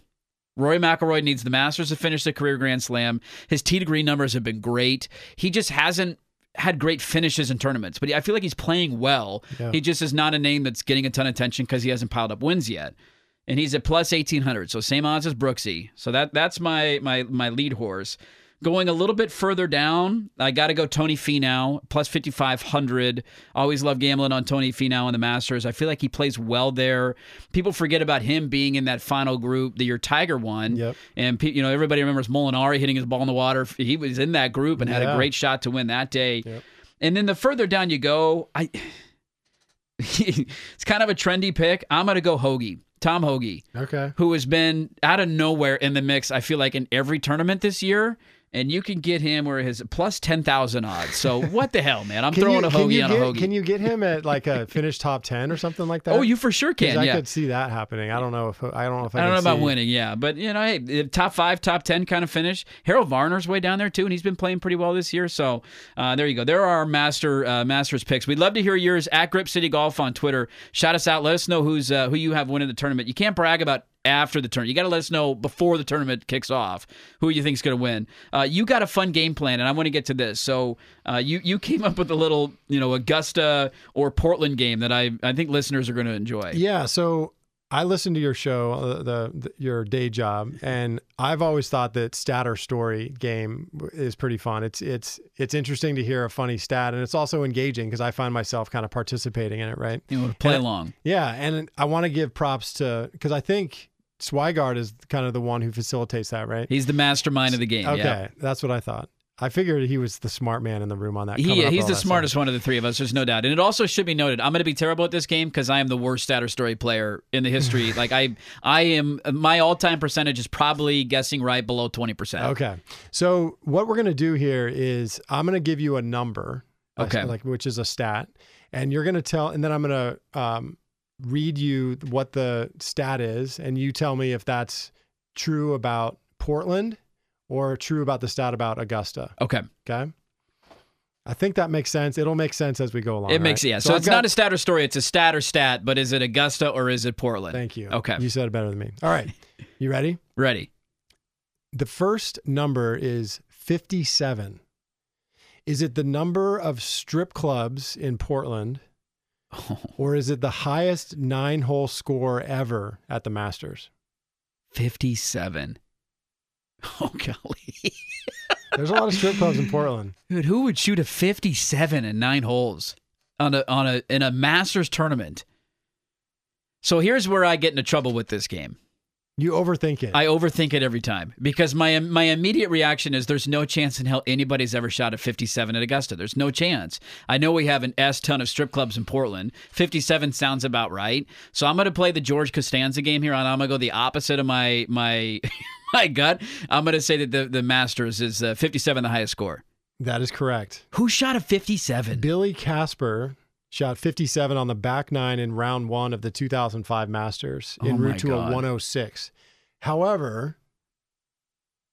Rory McIlroy needs the Masters to finish the career Grand Slam. His tee to green numbers have been great. He just hasn't had great finishes in tournaments, but I feel like he's playing well. Yeah. He just is not a name that's getting a ton of attention because he hasn't piled up wins yet. And he's at plus eighteen hundred, so same odds as Brooksy. So that that's my my my lead horse. Going a little bit further down, I got to go Tony Finau, plus 5,500. Always love gambling on Tony Finau in the Masters. I feel like he plays well there. People forget about him being in that final group the year Tiger won. Yep. And, you know, everybody remembers Molinari hitting his ball in the water. He was in that group and had a great shot to win that day. Yep. And then the further down you go, I it's kind of a trendy pick. I'm going to go Hoge. Tom Hoge. Okay. Who has been out of nowhere in the mix, I feel like, in every tournament this year and you can get him where his plus 10,000 odds. So what the hell, man? I'm throwing you, a hoagie on get, a hoagie. Can you get him at like a finished top 10 or something like that? Oh, you for sure can. I yeah. could see that happening. I don't know if I don't know if I, I don't know see. about winning, yeah, but you know, hey, top 5, top 10 kind of finish. Harold Varner's way down there too and he's been playing pretty well this year. So, uh, there you go. There are our master uh, masters picks. We'd love to hear yours at Grip City Golf on Twitter. Shout us out. Let us know who's uh, who you have winning the tournament. You can't brag about after the tournament. You got to let us know before the tournament kicks off who you think is going to win. Uh, you got a fun game plan, and I want to get to this. So uh, you you came up with a little you know Augusta or Portland game that I I think listeners are going to enjoy. Yeah. So I listened to your show, uh, the, the, your day job, and I've always thought that stat or story game is pretty fun. It's it's it's interesting to hear a funny stat, and it's also engaging because I find myself kind of participating in it. Right? You know, play and, along. Yeah, and I want to give props to because I think Swigard is kind of the one who facilitates that, right? He's the mastermind of the game. Okay, yeah. that's what I thought. I figured he was the smart man in the room on that. He, he's the smartest one of the three of us. There's no doubt. And it also should be noted, I'm going to be terrible at this game because I am the worst stat or story player in the history. like I, I am. My all-time percentage is probably guessing right below twenty percent. Okay. So what we're going to do here is I'm going to give you a number. Okay. Like which is a stat, and you're going to tell, and then I'm going to um, read you what the stat is, and you tell me if that's true about Portland or true about the stat about Augusta. Okay. Okay. I think that makes sense. It'll make sense as we go along. It makes right? yeah. So, so it's got, not a stat or story. It's a stat or stat. But is it Augusta or is it Portland? Thank you. Okay. You said it better than me. All right. You ready? ready. The first number is fifty-seven. Is it the number of strip clubs in Portland? or is it the highest nine hole score ever at the Masters? 57. Oh, golly. There's a lot of strip clubs in Portland. Dude, who would shoot a 57 in nine holes on a, on a, in a Masters tournament? So here's where I get into trouble with this game. You overthink it. I overthink it every time because my my immediate reaction is there's no chance in hell anybody's ever shot a 57 at Augusta. There's no chance. I know we have an S ton of strip clubs in Portland. 57 sounds about right. So I'm going to play the George Costanza game here, and I'm going to go the opposite of my my my gut. I'm going to say that the the Masters is uh, 57 the highest score. That is correct. Who shot a 57? Billy Casper shot 57 on the back nine in round one of the 2005 Masters en oh route to God. a 106. However,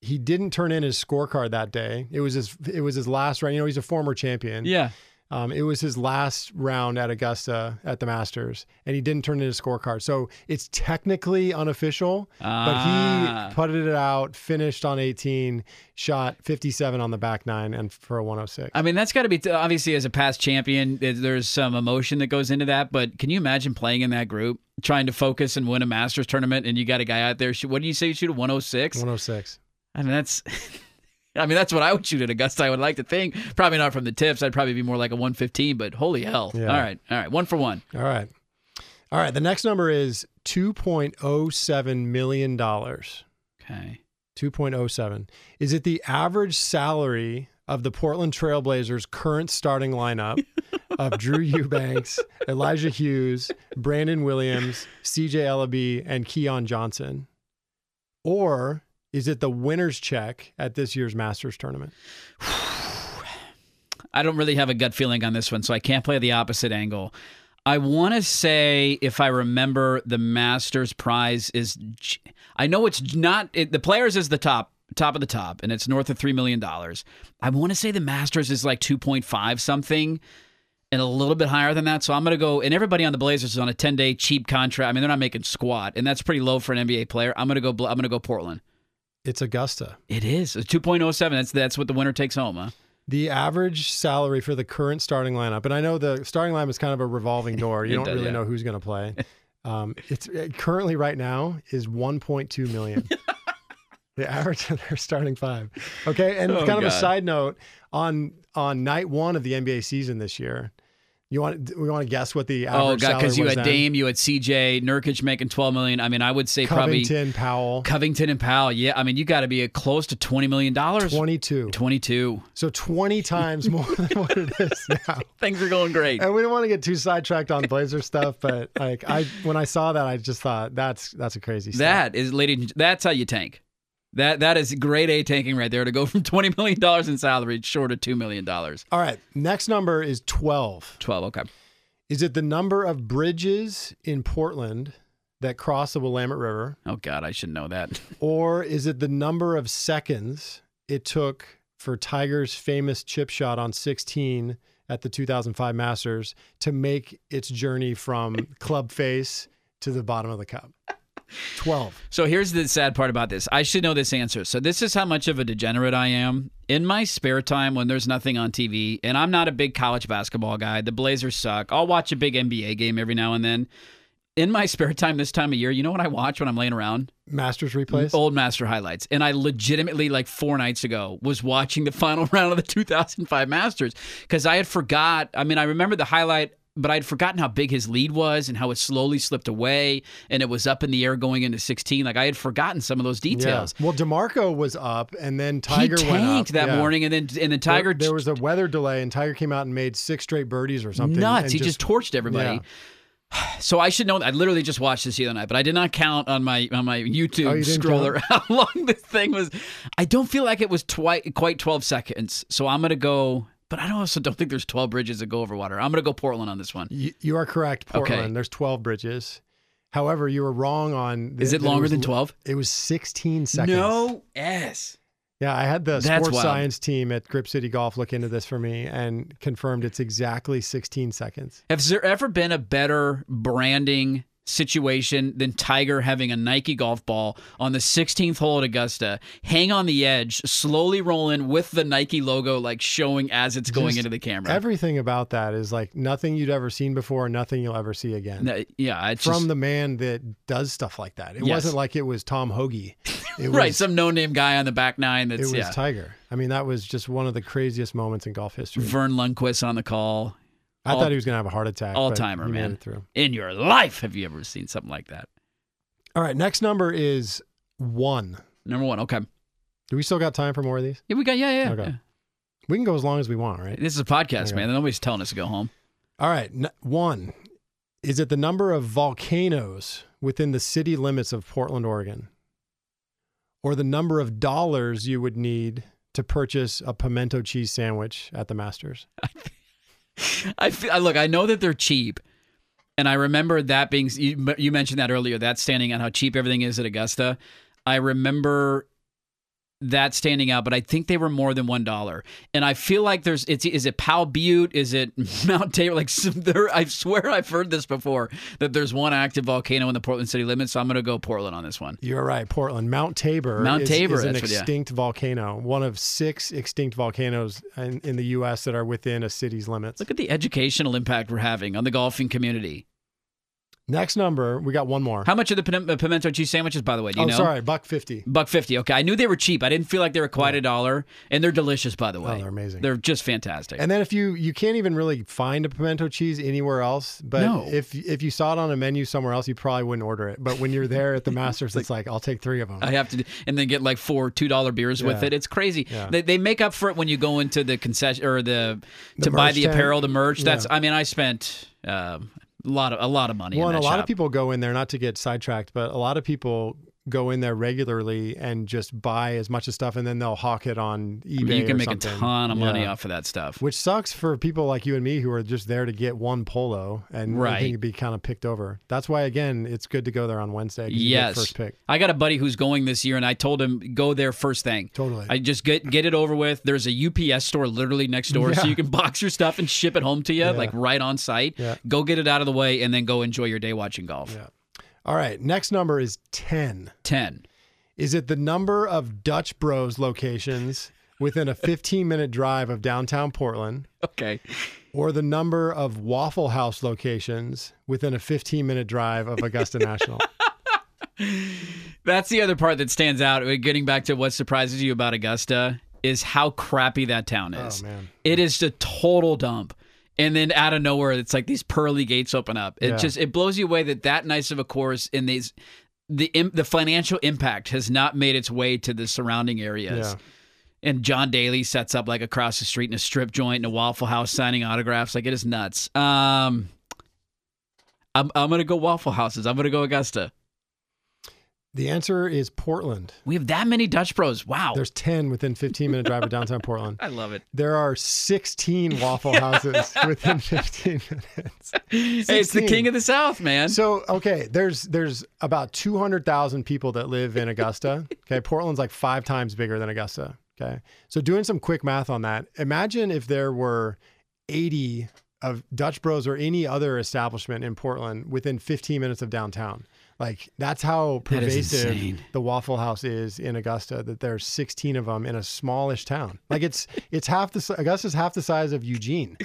he didn't turn in his scorecard that day. It was his it was his last round. You know, he's a former champion. Yeah. Um, it was his last round at Augusta at the Masters, and he didn't turn in his scorecard. So it's technically unofficial, ah. but he putted it out, finished on 18, shot 57 on the back nine, and for a 106. I mean, that's got to be obviously as a past champion, there's some emotion that goes into that. But can you imagine playing in that group, trying to focus and win a Masters tournament, and you got a guy out there? What do you say? You shoot a 106? 106. I mean, that's. I mean, that's what I would shoot at Augusta. I would like to think. Probably not from the tips. I'd probably be more like a 115. But holy hell! Yeah. All right, all right, one for one. All right, all right. The next number is 2.07 million dollars. Okay. 2.07. Is it the average salary of the Portland Trailblazers' current starting lineup of Drew Eubanks, Elijah Hughes, Brandon Williams, CJ Elleby, and Keon Johnson? Or is it the winner's check at this year's Masters tournament? I don't really have a gut feeling on this one, so I can't play the opposite angle. I want to say, if I remember, the Masters prize is. I know it's not. It, the Players is the top, top of the top, and it's north of three million dollars. I want to say the Masters is like two point five something, and a little bit higher than that. So I'm going to go. And everybody on the Blazers is on a ten day cheap contract. I mean, they're not making squat, and that's pretty low for an NBA player. I'm going to go. I'm going to go Portland. It's Augusta. It is. It's 2.07. That's that's what the winner takes home, huh? The average salary for the current starting lineup, and I know the starting lineup is kind of a revolving door. You don't does, really yeah. know who's going to play. Um, it's it currently right now is 1.2 million. the average of their starting five. Okay, and Oh, kind of a side note on on night one of the NBA season this year. You want we want to guess what the oh, average Oh god, because you had then? Dame, you had CJ, Nurkic making 12 million. I mean, I would say probably Covington, Powell, Covington and Powell. Yeah, I mean, you got to be close to 20 million dollars. 22. 22. So 20 times more than what it is now. Things are going great. And we don't want to get too sidetracked on Blazer stuff, but like I when I saw that, I just thought that's that's a crazy stat. That is, lady. That's how you tank. That that is grade A tanking right there to go from 20 million dollars in salary short of two million dollars. All right, next number is 12. 12. Okay. Is it the number of bridges in Portland that cross the Willamette River, Oh god, I should know that. or is it the number of seconds it took for Tiger's famous chip shot on 16 at the 2005 Masters to make its journey from club face to the bottom of the cup? 12. So here's the sad part about this. I should know this answer. So this is how much of a degenerate I am. In my spare time when there's nothing on TV, and I'm not a big college basketball guy, the Blazers suck. I'll watch a big NBA game every now and then. In my spare time this time of year, you know what I watch when I'm laying around? Masters replays? Old Master highlights. And I legitimately, like four nights ago, was watching the final round of the 2005 Masters because I had forgot. I mean, I remember the highlight, but I'd forgotten how big his lead was and how it slowly slipped away and it was up in the air going into 16. Like I had forgotten some of those details. Yeah. Well, DiMarco was up, and then Tiger he tanked that Yeah. morning, and then and then Tiger There, there was a weather delay, and Tiger came out and made six straight birdies or something. nuts. He just, torched everybody. So I should know. I literally just watched this the other night, but I did not count on my on my YouTube Oh, you scroller how long this thing was. I don't feel like it was twi- quite twelve seconds. So I'm gonna go. But I also don't think there's 12 bridges that go over water. I'm going to go Portland on this one. You, you are correct, Portland. Okay. There's 12 bridges. However, you were wrong on. The, Is it longer was than 12? It was 16 seconds. No S. Yeah, I had the That's sports wild. science team at Grip City Golf look into this for me and confirmed it's exactly 16 seconds. Has there ever been a better branding situation than Tiger having a Nike golf ball on the 16th hole at Augusta, hang on the edge, slowly roll in with the Nike logo like showing as it's going Just into the camera? Everything about that is like nothing you'd ever seen before, nothing you'll ever see again. No, yeah, it's From just, the man that does stuff like that. It Yes. wasn't like it was Tom Hoge. It right, was, some no-name guy on the back nine it was yeah. Tiger. I mean, that was just one of the craziest moments in golf history. Verne Lundquist on the call. I all- thought he was going to have a heart attack. all timer, man. through. In your life, have you ever seen something like that? All right, next number is one. Number one, okay. Do we still got time for more of these? Yeah, we got yeah, yeah. Okay. yeah. We can go as long as we want, right? This is a podcast, Okay. man. Nobody's telling us to go home. All right, n- one. Is it the number of volcanoes within the city limits of Portland, Oregon? Or the number of dollars you would need to purchase a pimento cheese sandwich at the Masters? I feel, look. I know that they're cheap, and I remember that being. You, you mentioned that earlier. That standing on how cheap everything is at Augusta. I remember that standing out, but I think they were more than one dollar. And I feel like there's. It's is it Powell Butte? Is it Mount Tabor? Like some, there, I swear I've heard this before that there's one active volcano in the Portland city limits. So I'm going to go Portland on this one. You're right, Portland. Mount Tabor. Mount Tabor, is an that's what- yeah. extinct volcano, one of six extinct volcanoes in, in the U.S. that are within a city's limits. Look at the educational impact we're having on the golfing community. Next number, we got one more. How much are the pim- uh, pimento cheese sandwiches, by the way? Do you oh, know? sorry, buck fifty. Buck fifty. Okay, I knew they were cheap. I didn't feel like they were quite a dollar, and they're delicious, by the way. Oh, they're amazing. They're just fantastic. And then if you you can't even really find a pimento cheese anywhere else, but No. if if you saw it on a menu somewhere else, you probably wouldn't order it. But when you're there at the Masters, it's like I'll take three of them. I have to, and then get like four two dollar beers with it. It's crazy. Yeah. They, they make up for it when you go into the concession or the, to buy the tent. apparel, the merch. That's. Yeah. I mean, I spent um, a lot of a lot of money. Well, and a that lot of people go in there not to get sidetracked, but a lot of people go in there regularly and just buy as much of stuff, and then they'll hawk it on eBay. you can make something. a ton of money Yeah. off of that stuff. Which sucks for people like you and me who are just there to get one polo and Right. be kind of picked over. That's why, again, it's good to go there on Wednesday. Yes, first pick. I got a buddy who's going this year, and I told him go there first thing. Totally. I just get get it over with. There's a UPS store literally next door, so you can box your stuff and ship it home to you, like right on site. Yeah. Go get it out of the way, and then go enjoy your day watching golf. Yeah. All right. Next number is 10. Ten. Is it the number of Dutch Bros locations within a 15 minute drive of downtown Portland Okay. or the number of Waffle House locations within a 15 minute drive of Augusta National? That's the other part that stands out. uh, Getting back to what surprises you about Augusta is how crappy that town is. Oh, man. It is a total dump. And then out of nowhere, it's like these pearly gates open up. It Yeah. just it blows you away that that nice of a course in these the the financial impact has not made its way to the surrounding areas. Yeah. And John Daly sets up like across the street in a strip joint in a Waffle House signing autographs. Like it is nuts. Um, I'm I'm gonna go Waffle Houses. I'm gonna go Augusta. The answer is Portland. We have that many Dutch Bros. Wow. There's 10 within 15 minute drive of downtown Portland. I love it. There are 16 Waffle Houses within 15 minutes. Hey, it's the king of the South, man. So okay, there's there's about two hundred thousand people that live in Augusta. Okay, Portland's like five times bigger than Augusta. Okay, so doing some quick math on that, imagine if there were eighty of Dutch Bros or any other establishment in Portland within fifteen minutes of downtown. Like that's how pervasive insane. the Waffle House is in Augusta. That there's 16 of them in a smallish town. Like it's it's half the si- Augusta's half the size of Eugene,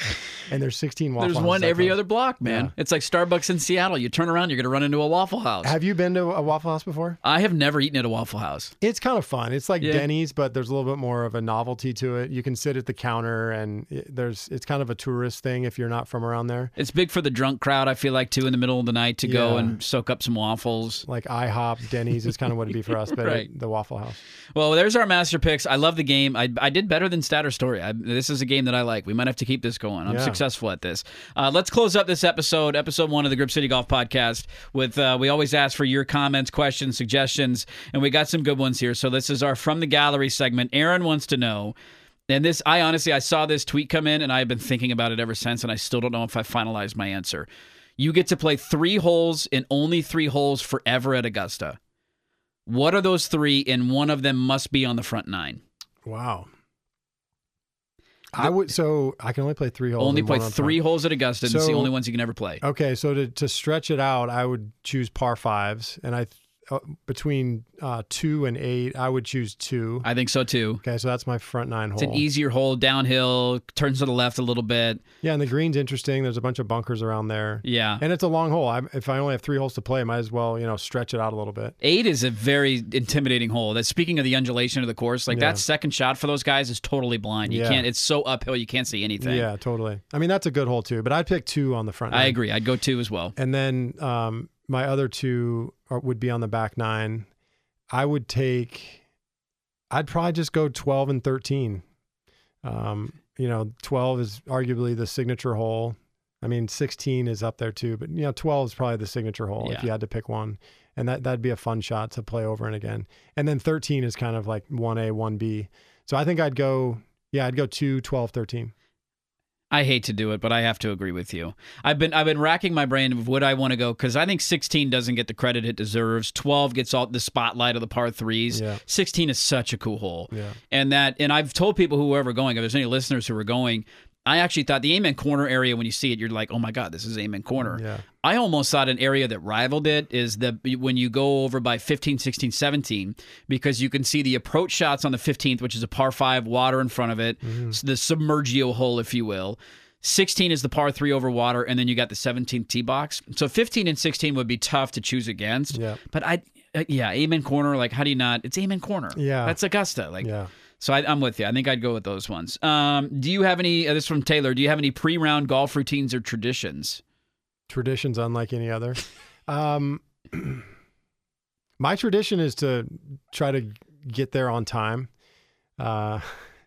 and there's 16 Waffle There's Houses one every close. other block, man. Yeah. It's like Starbucks in Seattle. You turn around, you're going to run into a Waffle House. Have you been to a Waffle House before? I have never eaten at a Waffle House. It's kind of fun. It's like Yeah. Denny's, but there's a little bit more of a novelty to it. You can sit at the counter, and it, there's it's kind of a tourist thing if you're not from around there. It's big for the drunk crowd, I feel like, too, in the middle of the night to go and soak up some waffles. Like IHOP, Denny's is kind of what it'd be for us, but Right. the Waffle House. Well, there's our master picks. I love the game. I, I did better than Stat or Story. I, this is a game that I like. We might have to keep this going. I'm Yeah. successful at this. Uh, let's close up this episode, episode one of the Grip City Golf Podcast. With uh, we always ask for your comments, questions, suggestions, and we got some good ones here. So this is our from the gallery segment. Aaron wants to know. And this, I honestly, I saw this tweet come in, and I've been thinking about it ever since, and I still don't know if I finalized my answer. You get to play three holes and only three holes forever at Augusta. What are those three? And one of them must be on the front nine. Wow. I would so I can only play three holes. only play three front. holes at Augusta. and it's the only ones you can ever play. Okay, so to to stretch it out, I would choose par fives, and I between uh, two and eight, I would choose two. I think so too. Okay, so that's my front nine hole. It's an easier hole, downhill, turns to the left a little bit. yeah, and the green's interesting. There's a bunch of bunkers around there. Yeah. And it's a long hole. I, if I only have three holes to play, I might as well, you know, stretch it out a little bit. Eight is a very intimidating hole. That speaking of the undulation of the course, like Yeah. that second shot for those guys is totally blind. You Yeah. can't. It's so uphill, you can't see anything. Yeah, totally. I mean, that's a good hole too, but I'd pick two on the front. I agree. I'd go two as well. And then um, my other two are, would be on the back nine. I would take. I'd probably just go twelve and thirteen. Um, you know, twelve is arguably the signature hole. I mean, sixteen is up there too, but you know, twelve is probably the signature hole Yeah. if you had to pick one, and that that'd be a fun shot to play over and again. And then thirteen is kind of like one A, one B. So I think I'd go. Yeah, I'd go two, 12, 13. I hate to do it, but I have to agree with you. I've been I've been racking my brain of would I want to go because I think 16 doesn't get the credit it deserves. 12 gets all the spotlight of the par threes. Yeah. 16 is such a cool hole. Yeah. And that and I've told people who are ever going, if there's any listeners who are going, I actually thought the Amen Corner area when you see it, you're like, oh my god, this is Amen Corner. Yeah. I almost thought an area that rivaled it is the when you go over by 15, 16, 17, because you can see the approach shots on the 15th, which is a par five, water in front of it, Mm-hmm. so the submergio hole, if you will. 16 is the par three over water, and then you got the 17th tee box. So 15 and 16 would be tough to choose against. Yeah. But I, uh, yeah, Amen Corner. Like, how do you not? It's Amen Corner. Yeah. That's Augusta. Like, Yeah. So I, I'm with you. I think I'd go with those ones. Um, do you have any? Uh, this is from Taylor. Do you have any pre-round golf routines or traditions? Traditions unlike any other. Um, my tradition is to try to get there on time. Uh,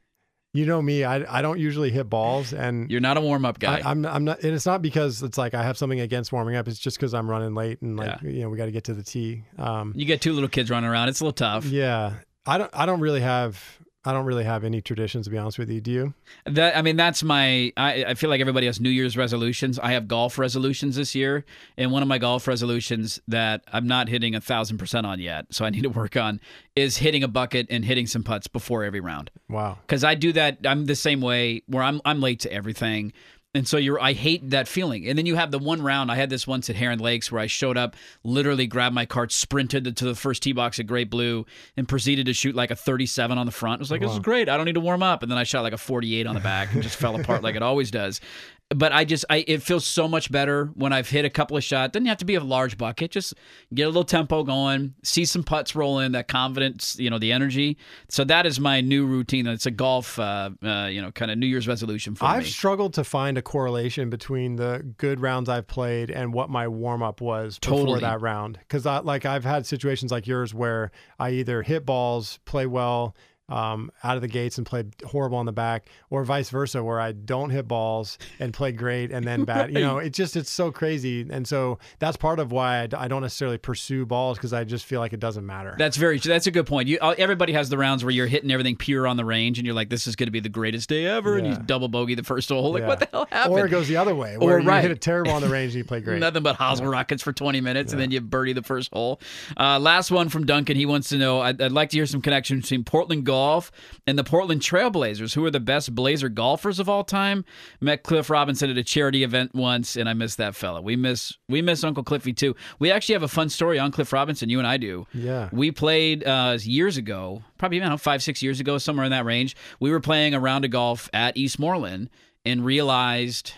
you know me, I, I don't usually hit balls, and You're not a warm-up guy. I, I'm I'm not, and it's not because it's like I have something against warming up. It's just because I'm running late and like Yeah. you know we got to get to the tee. Um, you get two little kids running around. It's a little tough. yeah, I don't I don't really have I don't really have any traditions to be honest with you. Do you? That I mean, that's my. I, I feel like everybody has New Year's resolutions. I have golf resolutions this year, and one of my golf resolutions that I'm not hitting a thousand percent on yet, so I need to work on, is hitting a bucket and hitting some putts before every round. Wow. Because I do that. I'm the same way where I'm I'm late to everything. And so you're, I hate that feeling. And then you have the one round. I had this once at Heron Lakes where I showed up, literally grabbed my cart, sprinted to the first tee box at Great Blue, and proceeded to shoot like a 37 on the front. I was like, this is great. I don't need to warm up. And then I shot like a 48 on the back and just fell apart like it always does. But I just, I it feels so much better when I've hit a couple of shots. Doesn't have to be a large bucket. Just get a little tempo going, see some putts roll in, that confidence, you know, the energy. So that is my new routine. It's a golf, uh, uh, you know, kind of New Year's resolution for I've me. struggled to find a correlation between the good rounds I've played and what my warm up was before that round. Because I like I've had situations like yours where I either hit balls, play well um, out of the gates, and play horrible on the back, or vice versa, where I don't hit balls and play great and then bad. You know, it just it's so crazy, and so that's part of why I, don't necessarily pursue balls because I just feel like it doesn't matter. That's very. That's a good point. You, uh, everybody has the rounds where you're hitting everything pure on the range, and you're like, "This is going to be the greatest day ever," and you double bogey the first hole. Like, Yeah. what the hell happened? or it goes the other way, where you right. hit it terrible on the range and you play great. Nothing but hosel rockets for 20 minutes, and then you birdie the first hole. Uh, last one from Duncan. He wants to know I'd, I'd like to hear some connection between Portland golf and the Portland Trailblazers. Who are the best Blazer golfers of all time? Met Cliff Robinson at a charity event once, and I miss that fella. We miss we miss Uncle Cliffy too. We actually have a fun story on Cliff Robinson. You and I do. Yeah. We played uh, years ago, probably I don't know, five six years ago, somewhere in that range. We were playing a round of golf at Eastmoreland and realized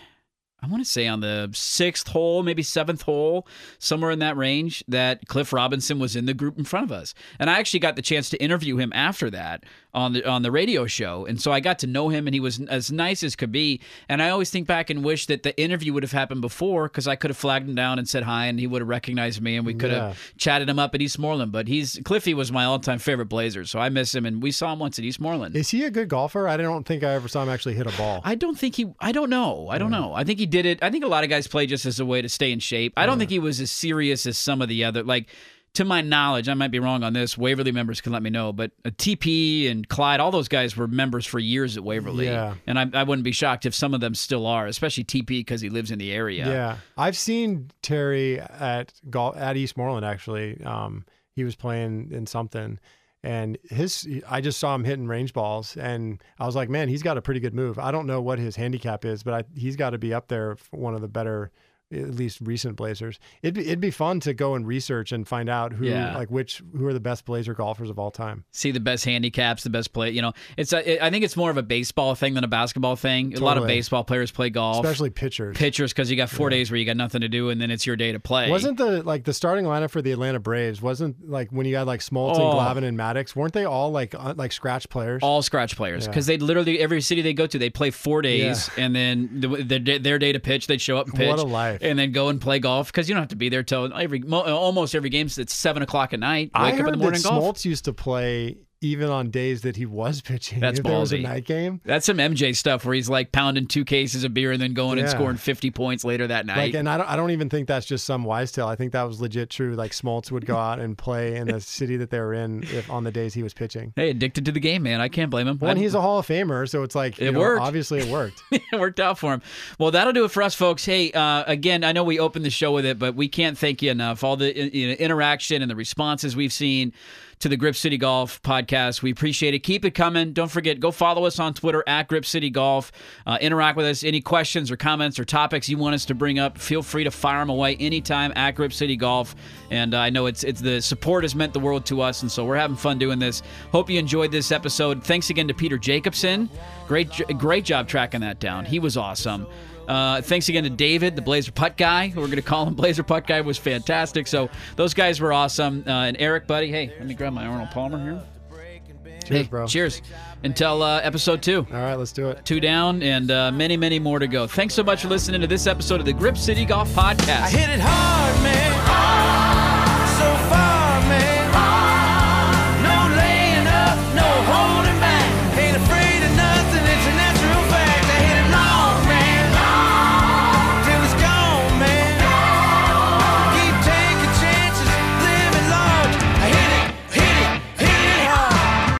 I want to say on the sixth hole, maybe seventh hole, somewhere in that range, that Cliff Robinson was in the group in front of us. And I actually got the chance to interview him after that on the on the radio show. And so I got to know him, and he was as nice as could be. And I always think back and wish that the interview would have happened before because I could have flagged him down and said hi, and he would have recognized me, and we could Yeah. have chatted him up at Eastmoreland. But he's Cliffy was my all time favorite Blazer, so I miss him, and we saw him once at Eastmoreland. Is he a good golfer? I don't think I ever saw him actually hit a ball. I don't think he. I don't know. I don't know. I think he did it. I think a lot of guys play just as a way to stay in shape. I don't think he was as serious as some of the other. Like to my knowledge, I might be wrong on this. Waverley members can let me know. But uh, TP and Clyde, all those guys were members for years at Waverley. Yeah. And I, I wouldn't be shocked if some of them still are, especially TP because he lives in the area. Yeah, I've seen Terry at golf at Eastmoreland. Actually, um, he was playing in something, and his I just saw him hitting range balls, and I was like, man, he's got a pretty good move. I don't know what his handicap is, but I, he's got to be up there for one of the better. At least recent Blazers. It'd be, it'd be fun to go and research and find out who Yeah. like which who are the best Blazer golfers of all time. see the best handicaps, the best play. You know, it's a, I think it's more of a baseball thing than a basketball thing. A lot of baseball players play golf, Especially pitchers. pitchers because you got four days where you got nothing to do, and then it's your day to play. Wasn't the like the starting lineup for the Atlanta Braves wasn't like when you had like Smoltz Oh. and Glavine and Maddux weren't they all like uh, like scratch players? all scratch players Yeah. because they literally every city they go to they play four days and then the, the, their day to pitch they'd show up and pitch What a life. And then go and play golf because you don't have to be there till every mo- almost every game it's seven o'clock at night I wake up heard in the morning that golf. Smoltz used to play even on days that he was pitching. That's if there was a ballsy. night game. that's some MJ stuff where he's like pounding two cases of beer and then going and scoring 50 points later that night Like, and I don't, I don't even think that's just some wise tale. I think that was legit true. Like Smoltz would go out and play in the city that they were in if on the days he was pitching. hey addicted to the game man I can't blame him Well, and he's a Hall of Famer, so it's like It know, worked. Obviously, it worked. it worked out for him. Well, that'll do it for us, folks. Hey, uh, again, I know we opened the show with it, but we can't thank you enough. All the you know, interaction and the responses we've seen to the Grip City Golf podcast. We appreciate it. Keep it coming. Don't forget, go follow us on Twitter at Grip City Golf. Uh, interact with us. Any questions or comments or topics you want us to bring up, feel free to fire them away anytime at Grip City Golf. And uh, I know it's it's the support has meant the world to us, and so we're having fun doing this. Hope you enjoyed this episode. Thanks again to Peter Jacobsen. Great great job tracking that down. He was awesome. Uh, thanks again to David, the Blazer Putt guy. We're going to call him Blazer Putt guy. Was fantastic. So those guys were awesome. Uh, and Erik, buddy, hey, let me grab my Arnold Palmer here. Cheers, hey, bro. Cheers. Until uh, episode two. All right, let's do it. Two down and uh, many, many more to go. Thanks so much for listening to this episode of the Grip City Golf Podcast. I hit it hard, man.